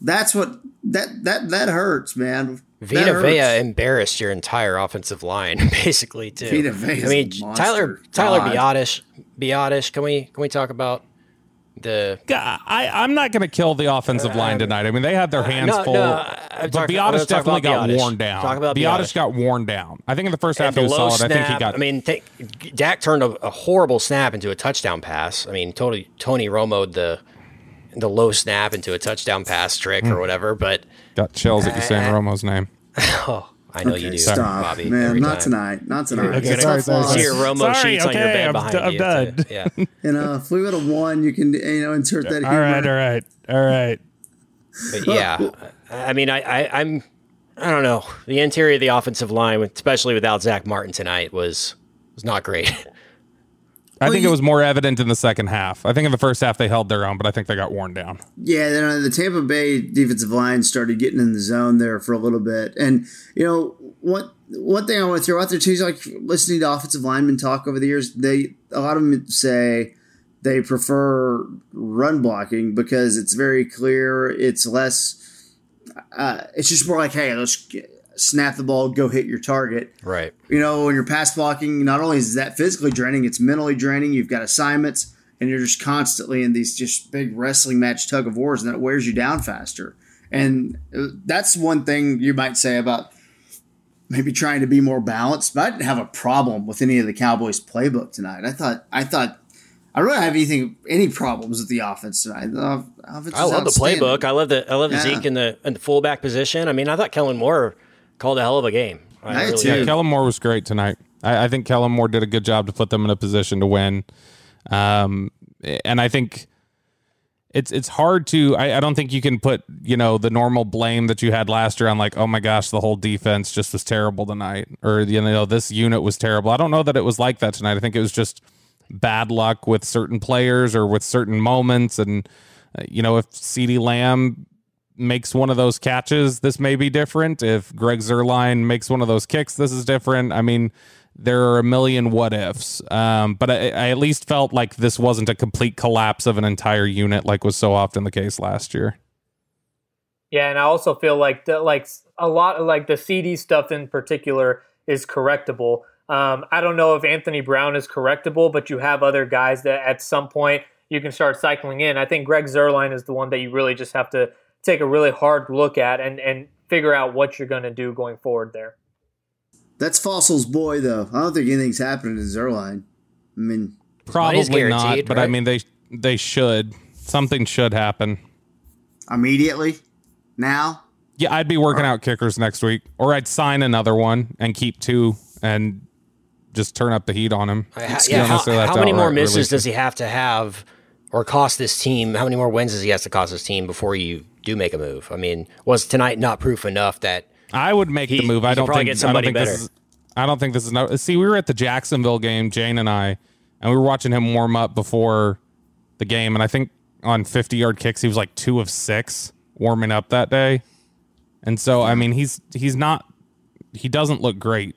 That's what that that that hurts, man. That Vita hurts. Vea embarrassed your entire offensive line, [laughs] basically too. Vita Vea's I mean, a. Tyler Tyler God. Biadasz, Biadasz. Can we can we talk about the? I, I'm not going to kill the offensive line tonight. I mean, they had their hands Uh, no, full. no, but talking- I'm Biadasz definitely got Biadasz. worn down. Talk about Biadasz Biadasz. got worn down. I think in the first half and he the was low solid. snap. I think he got. I mean, th- Dak turned a, a horrible snap into a touchdown pass. I mean, totally Tony Romo'd the the low snap into a touchdown pass trick Hmm. or whatever. But got chills at you saying Romo's name. [laughs] oh, I know you Okay, do, Stop, Bobby. man. Not time. tonight. Not tonight. You're It's gonna not fun. see your Romo Sorry, sheets on your okay, bed I'm behind d- I'm you. done. too. Yeah. [laughs] You know, if we would have won, you can you know insert that. All humor. right, all right, all right. But yeah, I mean, I, I, I'm, I don't know. The interior of the offensive line, especially without Zach Martin tonight, was was not great. [laughs] I think it was more evident in the second half. I think in the first half they held their own, but I think they got worn down. Yeah, then uh, the Tampa Bay defensive line started getting in the zone there for a little bit, and you know what? One thing I want to throw out there too is like listening to offensive linemen talk over the years. They a lot of them say they prefer run blocking because it's very clear. It's less. Uh, it's just more like, hey, let's get, snap the ball, go hit your target. right. You know, when you're pass blocking, not only is that physically draining, it's mentally draining. You've got assignments, and you're just constantly in these just big wrestling match tug of wars, and that wears you down faster. And uh, that's one thing you might say about maybe trying to be more balanced. But I didn't have a problem with any of the Cowboys' playbook tonight. I thought, I thought, I don't have anything, any problems with the offense tonight. The offense I love the playbook. I love the I love the Yeah. Zeke in the in the fullback position. I mean, I thought Kellen Moore called a hell of a game. I I really too. Yeah. Kellen Moore was great tonight. I, I think Kellen Moore did a good job to put them in a position to win. Um, and I think it's it's hard to. I, I don't think you can put you know the normal blame that you had last year on like oh my gosh the whole defense just was terrible tonight or you know this unit was terrible. I don't know that it was like that tonight. I think it was just bad luck with certain players or with certain moments and uh, you know if CeeDee Lamb makes one of those catches, this may be different. If Greg Zuerlein makes one of those kicks, this is different. I mean, there are a million what ifs, um, but I, I at least felt like this wasn't a complete collapse of an entire unit, like was so often the case last year. Yeah, and I also feel like the, like a lot of like the CeeDee stuff in particular is correctable. Um, I don't know if Anthony Brown is correctable, but you have other guys that at some point you can start cycling in. I think Greg Zuerlein is the one that you really just have to take a really hard look at and and figure out what you're going to do going forward there. That's Fassel's boy, though. I don't think anything's happening to Zuerlein. I mean, Probably not, guaranteed, but I mean they they should. Something should happen. immediately now. Yeah, I'd be working out kickers next week, or I'd sign another one and keep two, and just turn up the heat on him. Ha- yeah, how, how many more misses does he have to have or cost this team? How many more wins does he have to cost this team before you do make a move? I mean, was tonight not proof enough that I would make he, the move. I don't think. get I don't somebody think better. this is. I don't think this is no. See, we were at the Jacksonville game, Jane and I, and we were watching him warm up before the game, and I think on 50 yard kicks he was like two of six warming up that day, and so I mean he's he's not he doesn't look great,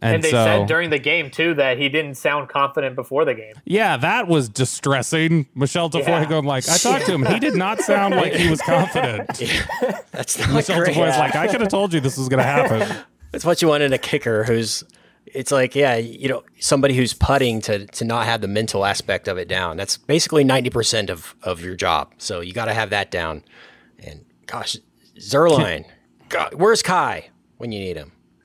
and, And, they so said during the game too that he didn't sound confident before the game. yeah, that was distressing. Michelle Tafoya Yeah. going like, I talked to him, he did not sound like he was confident. [laughs] That's not Michelle great. Tafoya's like, I could have told you this was going to happen. [laughs] That's what you want in a kicker who's it's like, yeah, you know, somebody who's putting to to not have the mental aspect of it down. That's basically 90% of of your job. So you got to have that down. And gosh, Zuerlein. God, where's Kai when you need him?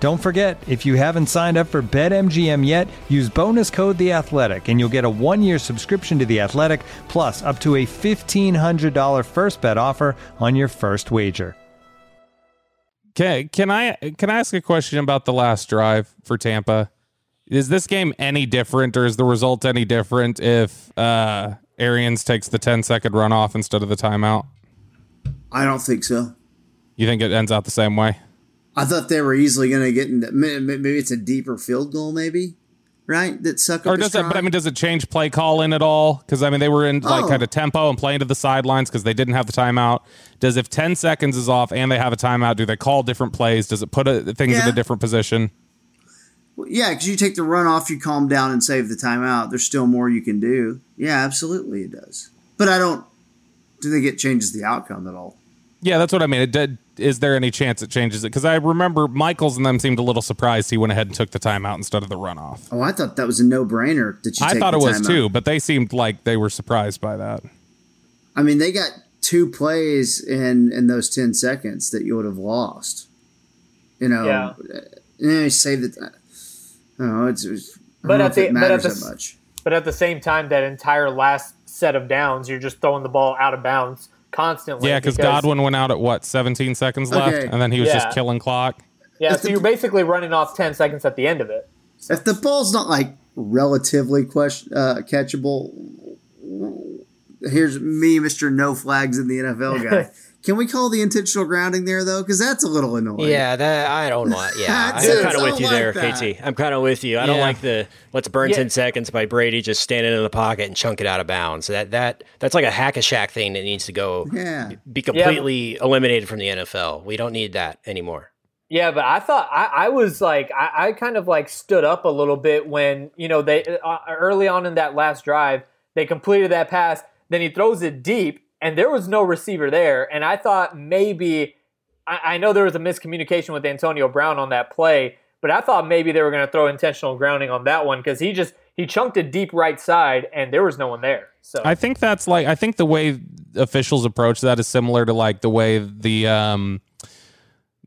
Don't forget, if you haven't signed up for BetMGM yet, use bonus code The Athletic, and you'll get a one-year subscription to The Athletic, plus up to a fifteen hundred dollar first bet offer on your first wager. Can can I can I ask a question about the last drive for Tampa? Is this game any different, or is the result any different if uh, Arians takes the 10 second runoff instead of the timeout? I don't think so. You think it ends out the same way? I thought they were easily going to get into may- may- maybe it's a deeper field goal, maybe right? That suck up Or does it? But I mean, does it change play call in at all? Because I mean, they were in like Oh. kind of tempo and playing to the sidelines because they didn't have the timeout. Does if ten seconds is off and they have a timeout, do they call different plays? Does it put a, things in a different position? Well, yeah, because you take the run off, you calm down and save the timeout. There's still more you can do. Yeah, absolutely, it does. But I don't. Do think it changes the outcome at all? Yeah, that's what I mean. It did, is there any chance it changes it? Because I remember Michaels and them seemed a little surprised he went ahead and took the timeout instead of the runoff. Oh, I thought that was a no brainer. That you I take thought the it was timeout. too, but they seemed like they were surprised by that. I mean, they got two plays in in those ten seconds that you would have lost. You know, Yeah. yeah. save the. I don't know. It's, it's I But don't know at if the it but at the that much. but at the same time, that entire last set of downs, you're just throwing the ball out of bounds constantly. Yeah, because Godwin went out at what, 17 seconds left? Okay. And then he was Yeah. just killing clock. Yeah, so you're basically running off ten seconds at the end of it. If the ball's not like relatively question, uh, catchable, here's me, Mister No Flags in the NFL guy. [laughs] Can we call the intentional grounding there though? Because that's a little annoying. Yeah, that I don't want. Yeah, [laughs] I'm kind of with you like there, that. KT. I'm kind of with you. I don't like the let's burn Yeah. ten seconds by Brady just standing in the pocket and chunk it out of bounds. That that that's like a hack a shack thing that needs to go Yeah. be completely eliminated from the NFL. We don't need that anymore. Yeah, but I thought I, I was like I, I kind of like stood up a little bit when you know they uh, early on in that last drive they completed that pass. Then he throws it deep, and there was no receiver there. And I thought maybe I, I know there was a miscommunication with Antonio Brown on that play, but I thought maybe they were going to throw intentional grounding on that one because he just he chunked it deep right side, and there was no one there. So I think that's like I think the way officials approach that is similar to like the way the um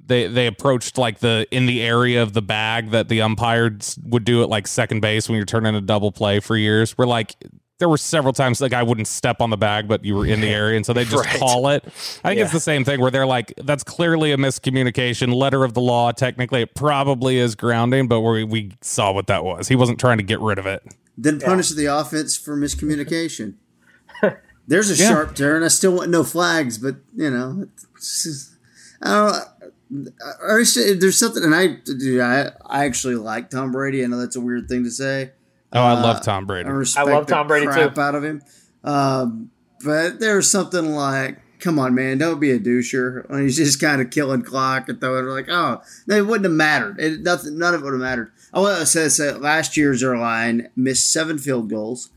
they they approached like the in the area of the bag that the umpires would do at like second base when you're turning a double play for years. Where like there were several times the guy wouldn't step on the bag, but you were in the [laughs] area, and so they just Right. call it. I think it's the same thing where they're like, "That's clearly a miscommunication. Letter of the law. Technically, it probably is grounding, but we we saw what that was. He wasn't trying to get rid of it. Then punish the offense for miscommunication. [laughs] There's a Yeah. sharp turn. I still want no flags, but you know, it's just- I don't. know. I- I There's something, and I, dude, I, I actually like Tom Brady. I know that's a weird thing to say. Oh, I Uh, love Tom Brady. I respect I love the Tom Brady, crap too. out of him. Um, but there's something like, come on, man, don't be a doucher. When he's just kind of killing clock and throwing like, oh, it wouldn't have mattered. It, nothing, none of it would have mattered. I want to say that last year's our line missed seven field goals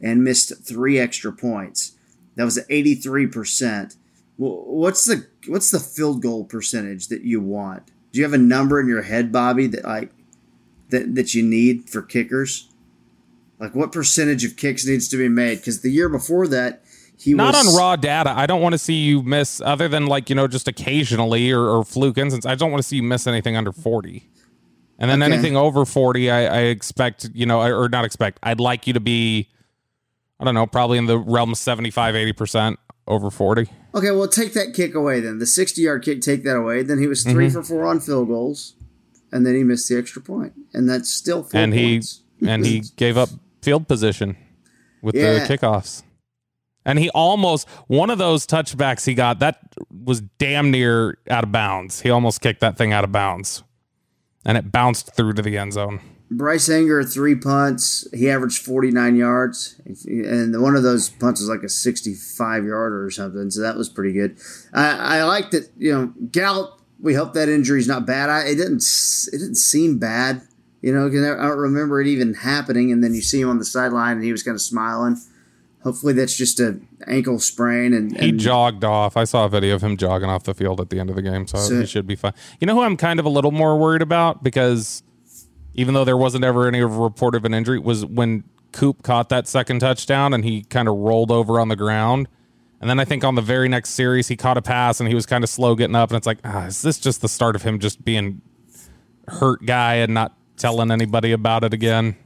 and missed three extra points. That was 83 percent. What's the what's the field goal percentage that you want? Do you have a number in your head, Bobby, that like that that you need for kickers? Like what percentage of kicks needs to be made? Because the year before that, he Not was on raw data. I don't want to see you miss, other than like you know, just occasionally or, or fluke instance. I don't want to see you miss anything under forty, and then Okay. anything over forty, I, I expect you know, or not expect. I'd like you to be, I don't know, probably in the realm of 75, 80 percent over forty. Okay, well, take that kick away then. The 60 yard kick, take that away. Then he was 3 Mhm. for four on field goals, and then he missed the extra point, and that's still four and he and he [laughs] gave up field position with Yeah. the kickoffs. And he almost one of those touchbacks he got that was damn near out of bounds. He almost kicked that thing out of bounds, and it bounced through to the end zone. Bryce Anger three punts. He averaged 49 yards, and one of those punts was like a 65 yarder or something. So that was pretty good. I, I like that. You know, Gallup. We hope that injury's not bad. I, it didn't. It didn't seem bad. You know, 'cause I don't remember it even happening. And then you see him on the sideline, and he was kind of smiling. Hopefully, that's just a ankle sprain. And, He and jogged off. I saw a video of him jogging off the field at the end of the game, so So- he should be fine. You know who I'm kind of a little more worried about because even though there wasn't ever any report of an injury, was when Coop caught that second touchdown and he kind of rolled over on the ground. And then I think on the very next series, he caught a pass and he was kind of slow getting up. And it's like, ah, is this just the start of him just being hurt guy and not telling anybody about it again?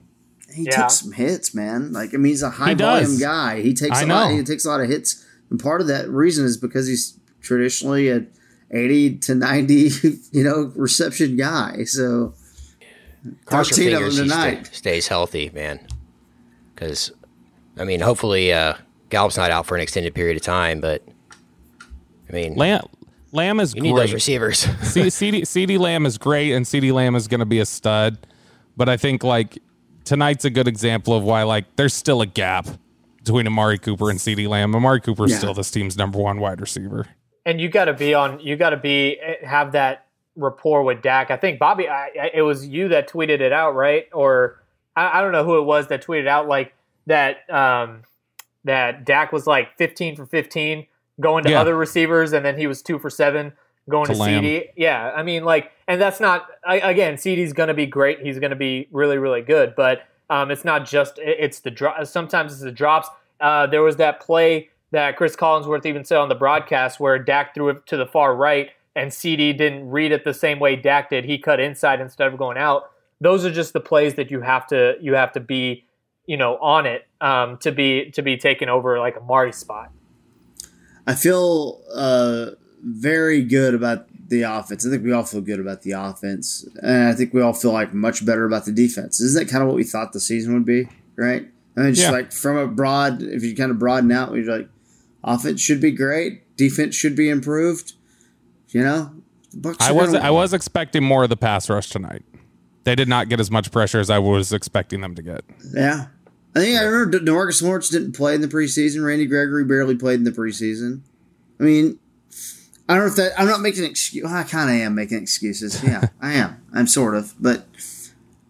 he Yeah. took some hits, man. Like I mean, he's a high does. volume guy. He takes I a lot. He takes a lot of hits, and part of that reason is because he's traditionally a eighty to ninety, [laughs] you know, reception guy. So Cross your thirteen of them fingers he tonight. sta- stays healthy, man. Because, I mean, hopefully uh, Gallup's not out for an extended period of time, but I mean, Lamb, Lamb is you great. need those receivers. [laughs] C- CeeDee, CeeDee Lamb is great, and CeeDee Lamb is going to be a stud. But I think like tonight's a good example of why like there's still a gap between Amari Cooper and CeeDee Lamb. Amari Cooper is Yeah. still this team's number one wide receiver. and you got to be on. You got to be have that rapport with Dak. I think Bobby. I, I, it was you that tweeted it out, right? Or I, I don't know who it was that tweeted out like that. Um, that Dak was like 15 for 15 going to Yeah. other receivers, and then he was two for seven going To to, CeeDee. Yeah, I mean, like, and that's not I, again. CeeDee's going to be great. He's going to be really, really good. But um, it's not just it- it's the drop. Sometimes it's the drops. Uh, there was that play that Chris Collinsworth even said on the broadcast where Dak threw it to the far right, and CeeDee didn't read it the same way Dak did. He cut inside instead of going out. Those are just the plays that you have to you have to be you know on it um, to be to be taken over like a Mari spot. I feel uh, very good about the offense. I think we all feel good about the offense, and I think we all feel like much better about the defense. Isn't that kind of what we thought the season would be? Right? I mean, just Yeah. like from a broad, if you kind of broaden out, you're like, offense should be great. defense should be improved. You know, I was I was expecting more of the pass rush tonight. They did not get as much pressure as I was expecting them to get. Yeah. I think I remember De- DeMarcus Lawrence didn't play in the preseason. Randy Gregory barely played in the preseason. I mean, I don't know if that. I'm not making excuse. Well, I kind of am making excuses. Yeah, [laughs] I am. I'm sort of, but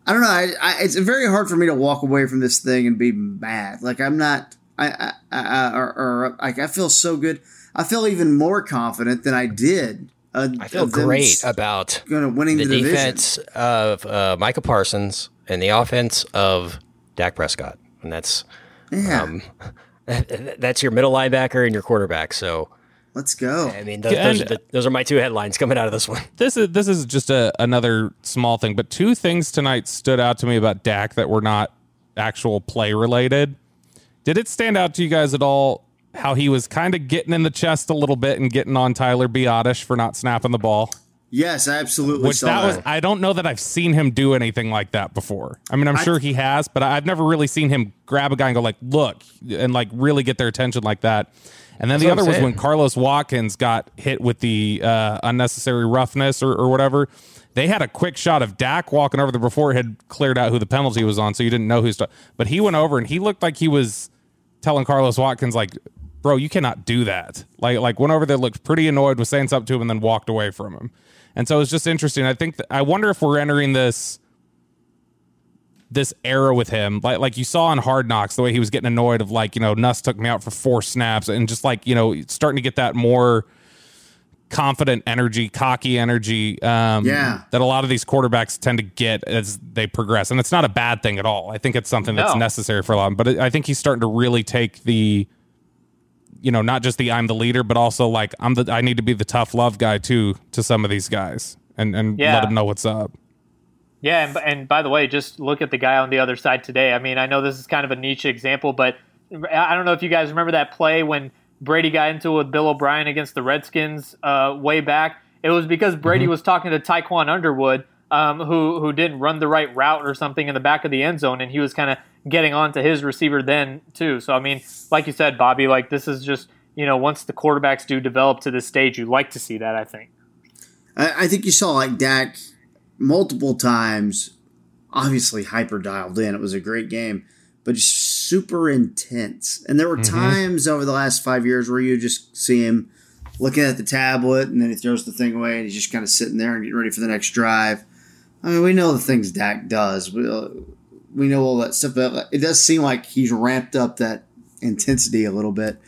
I don't know. I, I, it's very hard for me to walk away from this thing and be mad. Like I'm not. I, I, I or, or like I feel so good. I feel even more confident than I did. Uh, I feel great about gonna winning the, the, division. defense of uh, Micah Parsons and the offense of Dak Prescott, and that's Yeah. um, [laughs] that's your middle linebacker and your quarterback. So let's go. I mean, those, those, are the, those are my two headlines coming out of this one. [laughs] This is this is just a another small thing, but two things tonight stood out to me about Dak that were not actual play related. Did it stand out to you guys at all how he was kind of getting in the chest a little bit and getting on Tyler Biadasz for not snapping the ball? Yes, I absolutely Which saw that was. I don't know that I've seen him do anything like that before. I mean, I'm I- sure he has, but I've never really seen him grab a guy and go like, "Look," and like really get their attention like that. And then the other was when Carlos Watkins got hit with the uh, unnecessary roughness or, or whatever. They had a quick shot of Dak walking over there before it had cleared out who the penalty was on, so you didn't know who's. But he went over and he looked like he was telling Carlos Watkins like, "Bro, you cannot do that." Like like went over there, looked pretty annoyed, was saying something to him, and then walked away from him. And so it's just interesting. I think that, I wonder if we're entering this this era with him, like like you saw on Hard Knocks, the way he was getting annoyed of like you know Nuss took me out for four snaps, and just like you know starting to get that more confident energy, cocky energy. Um, Yeah. that a lot of these quarterbacks tend to get as they progress, and it's not a bad thing at all. I think it's something that's No. necessary for a lot. But I think he's starting to really take the you know, not just the I'm the leader, but also like I'm the I need to be the tough love guy too to some of these guys and and Yeah. let them know what's up. Yeah, and, and by the way, just look at the guy on the other side today. I mean, I know this is kind of a niche example, but I don't know if you guys remember that play when Brady got into it with Bill O'Brien against the Redskins uh, way back. It was because Brady was talking to Tiquan Underwood, um, who who didn't run the right route or something in the back of the end zone, and he was kind of getting on to his receiver then too. So I mean, like you said, Bobby, like this is just you know once the quarterbacks do develop to this stage, you like to see that. I think. I, I think you saw like Dak multiple times, obviously hyper dialed in. It was a great game, but just super intense. And there were Mm-hmm. times over the last five years where you just see him looking at the tablet and then he throws the thing away and he's just kind of sitting there and getting ready for the next drive. I mean, we know the things Dak does. We, uh, we know all that stuff, but it does seem like he's ramped up that intensity a little bit.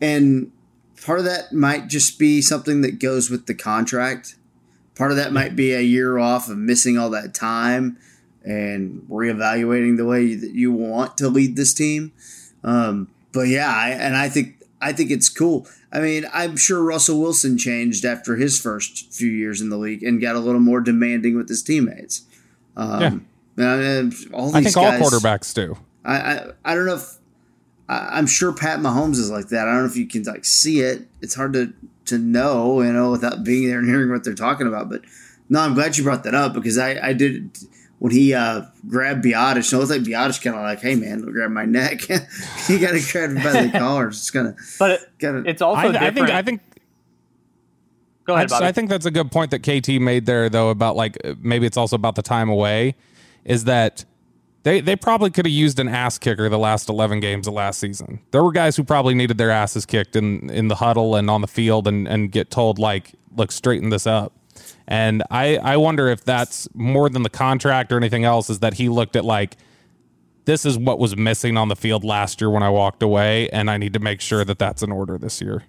And part of that might just be something that goes with the contract. Part of that might be a year off of missing all that time and reevaluating the way that you want to lead this team. Um, but yeah, I, and I think I think it's cool. I mean, I'm sure Russell Wilson changed after his first few years in the league and got a little more demanding with his teammates. Um, I mean, all these I think guys, all quarterbacks do. I, I I don't know if I, I'm sure Pat Mahomes is like that. I don't know if you can like see it. It's hard to to know, you know, without being there and hearing what they're talking about. But no, I'm glad you brought that up because I I did when he uh, grabbed Biadasz. It looked like Biadasz kind of like, hey man, grab my neck. he got to grab him by the [laughs] collar. It's kind of But it, kind of. it's also I, I different. think I think Go I, ahead, just- Bobby. I think that's a good point that KT made there, though, about like uh, maybe it's also about the time away. Is that they they probably could have used an ass kicker the last eleven games of last season. There were guys who probably needed their asses kicked in in the huddle and on the field and and get told like, look, straighten this up. And I I wonder if that's more than the contract or anything else. Is that he looked at like. This is what was missing on the field last year when I walked away, and I need to make sure that that's in order this year.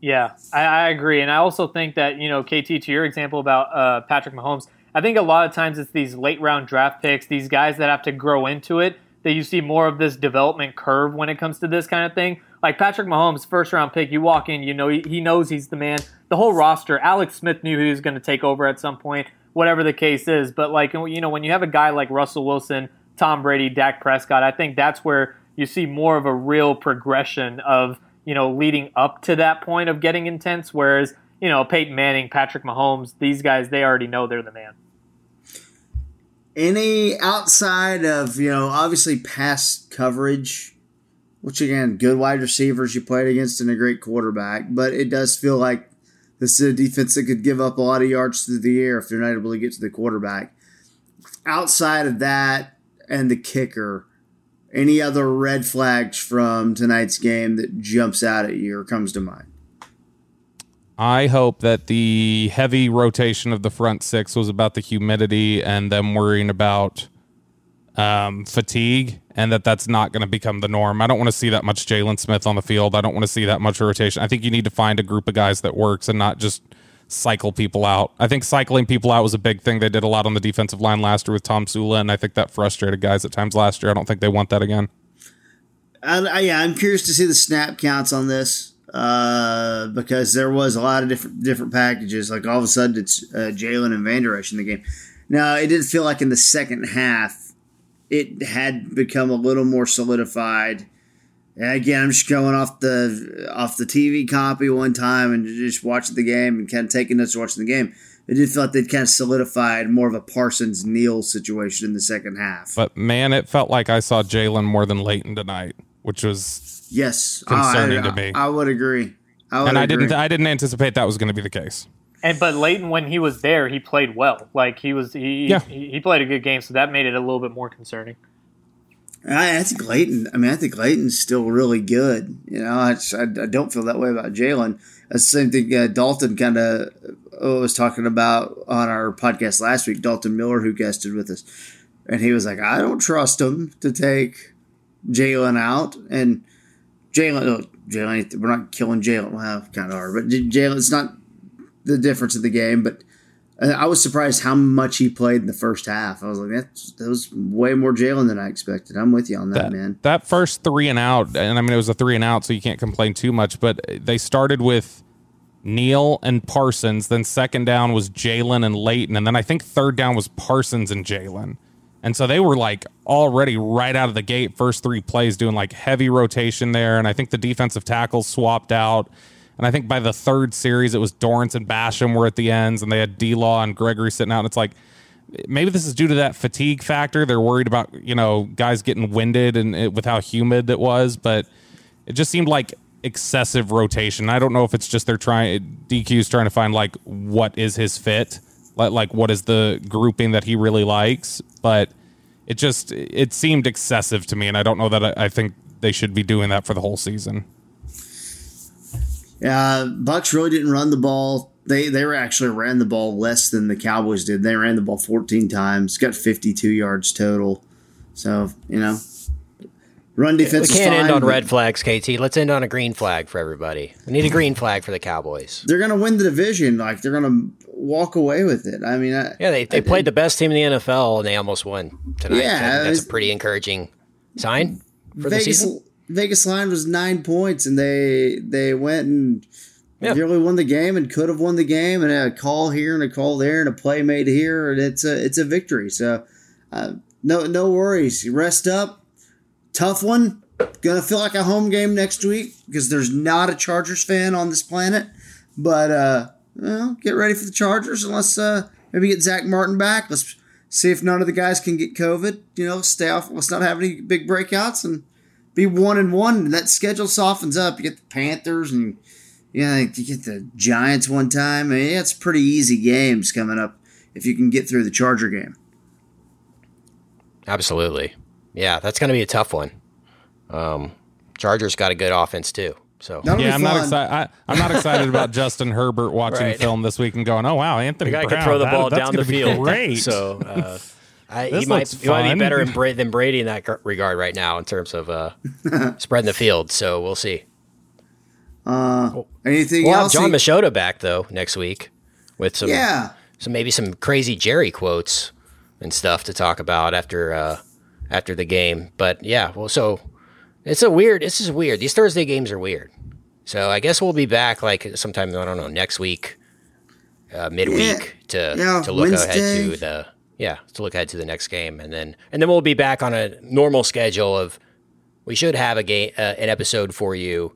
Yeah, I, I agree, and I also think that you know, KT, to your example about uh, Patrick Mahomes, I think a lot of times it's these late round draft picks, these guys that have to grow into it, that you see more of this development curve when it comes to this kind of thing. Like Patrick Mahomes, first round pick, you walk in, you know, he, he knows he's the man. The whole roster, Alex Smith knew he was going to take over at some point, whatever the case is. But like you know, when you have a guy like Russell Wilson, Tom Brady, Dak Prescott, I think that's where you see more of a real progression of you know, leading up to that point of getting intense. Whereas, you know, Peyton Manning, Patrick Mahomes, these guys, they already know they're the man. any outside of you know obviously pass coverage which again, good wide receivers you played against and a great quarterback, but it does feel like this is a defense that could give up a lot of yards through the air if they're not able to get to the quarterback. Outside of that and the kicker, any other red flags from tonight's game that jumps out at you or comes to mind? I hope that the heavy rotation of the front six was about the humidity and them worrying about um, fatigue, and that that's not going to become the norm. I don't want to see that much Jaylon Smith on the field. I don't want to see that much rotation. I think you need to find a group of guys that works and not just cycle people out. I think cycling people out was a big thing. They did a lot on the defensive line last year with Tomsula, and I think that frustrated guys at times last year. I don't think they want that again. I, I, yeah, I'm curious to see the snap counts on this uh, because there was a lot of different different packages. Like all of a sudden, it's uh, Jaylon and Vander Esch in the game. Now it did feel like in the second half, it had become a little more solidified. And again, I'm just going off the off the TV copy one time and just watching the game and kind of taking notes watching the game. It did feel like they'd kind of solidified more of a Parsons Neal situation in the second half. But man, it felt like I saw Jaylon more than Leighton tonight, which was yes ah, concerning I, to me. I, I would agree. I would and I didn't I didn't anticipate that was going to be the case. And but Leighton, when he was there, he played well. Like he was, he Yeah. he, he played a good game, so that made it a little bit more concerning. I, I think Leighton. I mean, I think Leighton's still really good. You know, I, just- I, I don't feel that way about Jaylon. That's the same thing. Uh, Dalton kind of was talking about on our podcast last week. Dalton Miller, who guested with us, and he was like, "I don't trust him to take Jaylon out." And Jaylon, oh, Jaylon, we're not killing Jaylon. Well, kind of are, but J- Jaylon. It's not the difference of the game, but. uh, I was surprised how much he played in the first half. I was like, that's, that was way more Jaylon than I expected. I'm with you on that, that, man. that first three and out, and I mean it was a three and out, so you can't complain too much. But they started with Neal and Parsons. Then second down was Jaylon and Leighton, and then I think third down was Parsons and Jaylon. And so they were like already right out of the gate, first three plays doing like heavy rotation there. And I think the defensive tackles swapped out. And I think by the third series, it was Dorance and Basham were at the ends, and they had D Law and Gregory sitting out. And it's like maybe this is due to that fatigue factor. They're worried about you know guys getting winded and it, with how humid it was, but it just seemed like excessive rotation. I don't know if it's just they're trying DQ's trying to find like what is his fit, like like what is the grouping that he really likes, but it just it seemed excessive to me, and I don't know that I, I think they should be doing that for the whole season. Yeah, Bucks really didn't run the ball. They they were actually ran the ball less than the Cowboys did. They ran the ball 14 times, got 52 yards total. So you know, run defense. is can't end fine, on red flags, KT. Let's end on a green flag for everybody. We need a green flag for the Cowboys. They're gonna win the division. Like they're gonna walk away with it. I mean, I, Yeah, they, they I- played the best team in the NFL and they almost won tonight. Yeah, think that's a pretty encouraging sign for the season. Vegas line was nine points, and they they went and nearly won the game, and could have won the game, and a call here and a call there, and a play made here, and it's a it's a victory. So uh, no no worries. Rest up. Tough one. Gonna feel like a home game next week because there's not a Chargers fan on this planet. But uh, well, get ready for the Chargers, and let's uh, maybe get Zack Martin back. Let's see if none of the guys can get COVID. You know, stay off. Let's not have any big breakouts and be one and one. And that schedule softens up. You get the Panthers and yeah, you get the Giants one time. I mean, it's pretty easy games coming up if you can get through the Charger game. Absolutely. Yeah, that's going to be a tough one. Um, Chargers got a good offense too. So yeah, I'm not excited. I, I'm not excited about [laughs] Justin Herbert watching Right. film this week and going, "Oh wow, Anthony the guy Brown, can throw the that- ball that's down the gonna be field. Great. So [laughs] uh, I, This he might looks he might be better in [laughs] Bra- than Brady in that regard right now in terms of uh, [laughs] spreading the field. So we'll see. Uh, anything We'll have else? Jon you- Machota back though next week with some Yeah. some maybe some crazy Jerry quotes and stuff to talk about after uh, after the game. But yeah, well, so it's a weird. This is weird. These Thursday games are weird. So I guess we'll be back like sometime I don't know next week, uh, midweek to Yeah, to look ahead to the yeah to look ahead to the next game and then and then we'll be back on a normal schedule of we should have a game uh, an episode for you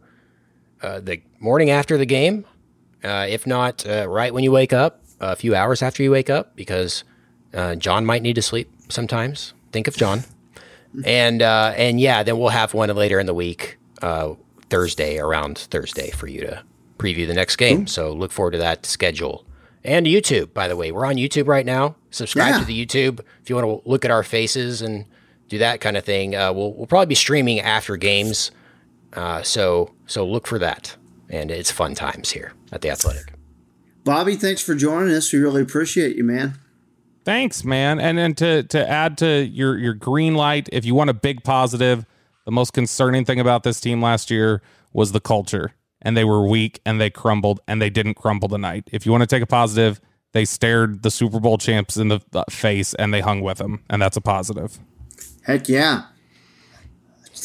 uh, the morning after the game, uh, if not uh, right when you wake up, a few hours after you wake up, because uh, Jon might need to sleep sometimes. Think of Jon. and uh, and yeah, then we'll have one later in the week, uh, Thursday around Thursday for you to preview the next game. So look forward to that schedule. And YouTube, by the way, we're on YouTube right now. Subscribe Yeah. to the YouTube if you want to look at our faces and do that kind of thing. Uh, we'll we'll probably be streaming after games, uh, so so look for that. And it's fun times here at the Athletic. Bobby, thanks for joining us. We really appreciate you, man. Thanks, man. And then to to add to your your green light, if you want a big positive, the most concerning thing about this team last year was the culture. And they were weak and they crumbled and they didn't crumble tonight. If you want to take a positive, they stared the Super Bowl champs in the face and they hung with them, and that's a positive. Heck yeah.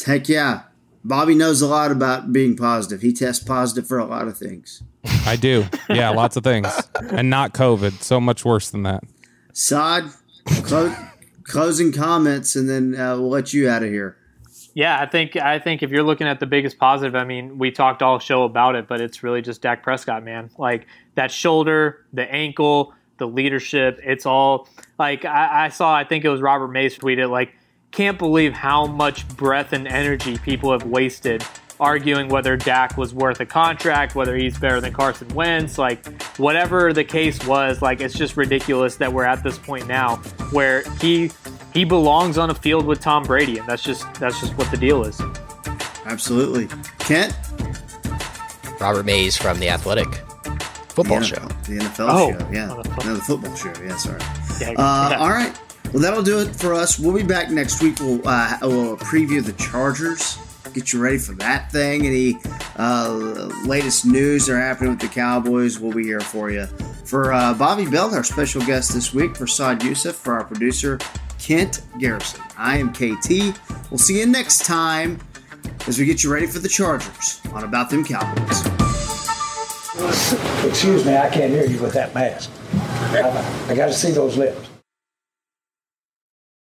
Heck yeah. Bobby knows a lot about being positive. He tests positive for a lot of things. I do. Yeah, lots of things. And not COVID. So much worse than that. Saad, clo- closing comments, and then uh, we'll let you out of here. Yeah, I think I think if you're looking at the biggest positive, I mean, we talked all show about it, but it's really just Dak Prescott, man. Like that shoulder, the ankle, the leadership, it's all like I, I saw. I think it was Robert Mays tweeted like, "Can't believe how much breath and energy people have wasted arguing whether Dak was worth a contract, whether he's better than Carson Wentz, like whatever the case was. Like it's just ridiculous that we're at this point now where he he belongs on a field with Tom Brady, and that's just that's just what the deal is. Absolutely. Kent? Robert Mays from the Athletic football the show. The NFL Oh. show, yeah. No, the football show, yeah, sorry. Yeah, Uh, yeah. All right. Well, that'll do it for us. We'll be back next week. We'll, uh, we'll preview the Chargers. Get you ready for that thing. Any uh, latest news that are happening with the Cowboys, we'll be here for you. For uh, Bobby Bell, our special guest this week, for Saad Yousuf, for our producer, Kent Garrison. I am KT. We'll see you next time as we get you ready for the Chargers on About Them Cowboys. Excuse me, I can't hear you with that mask. I, I got to see those lips.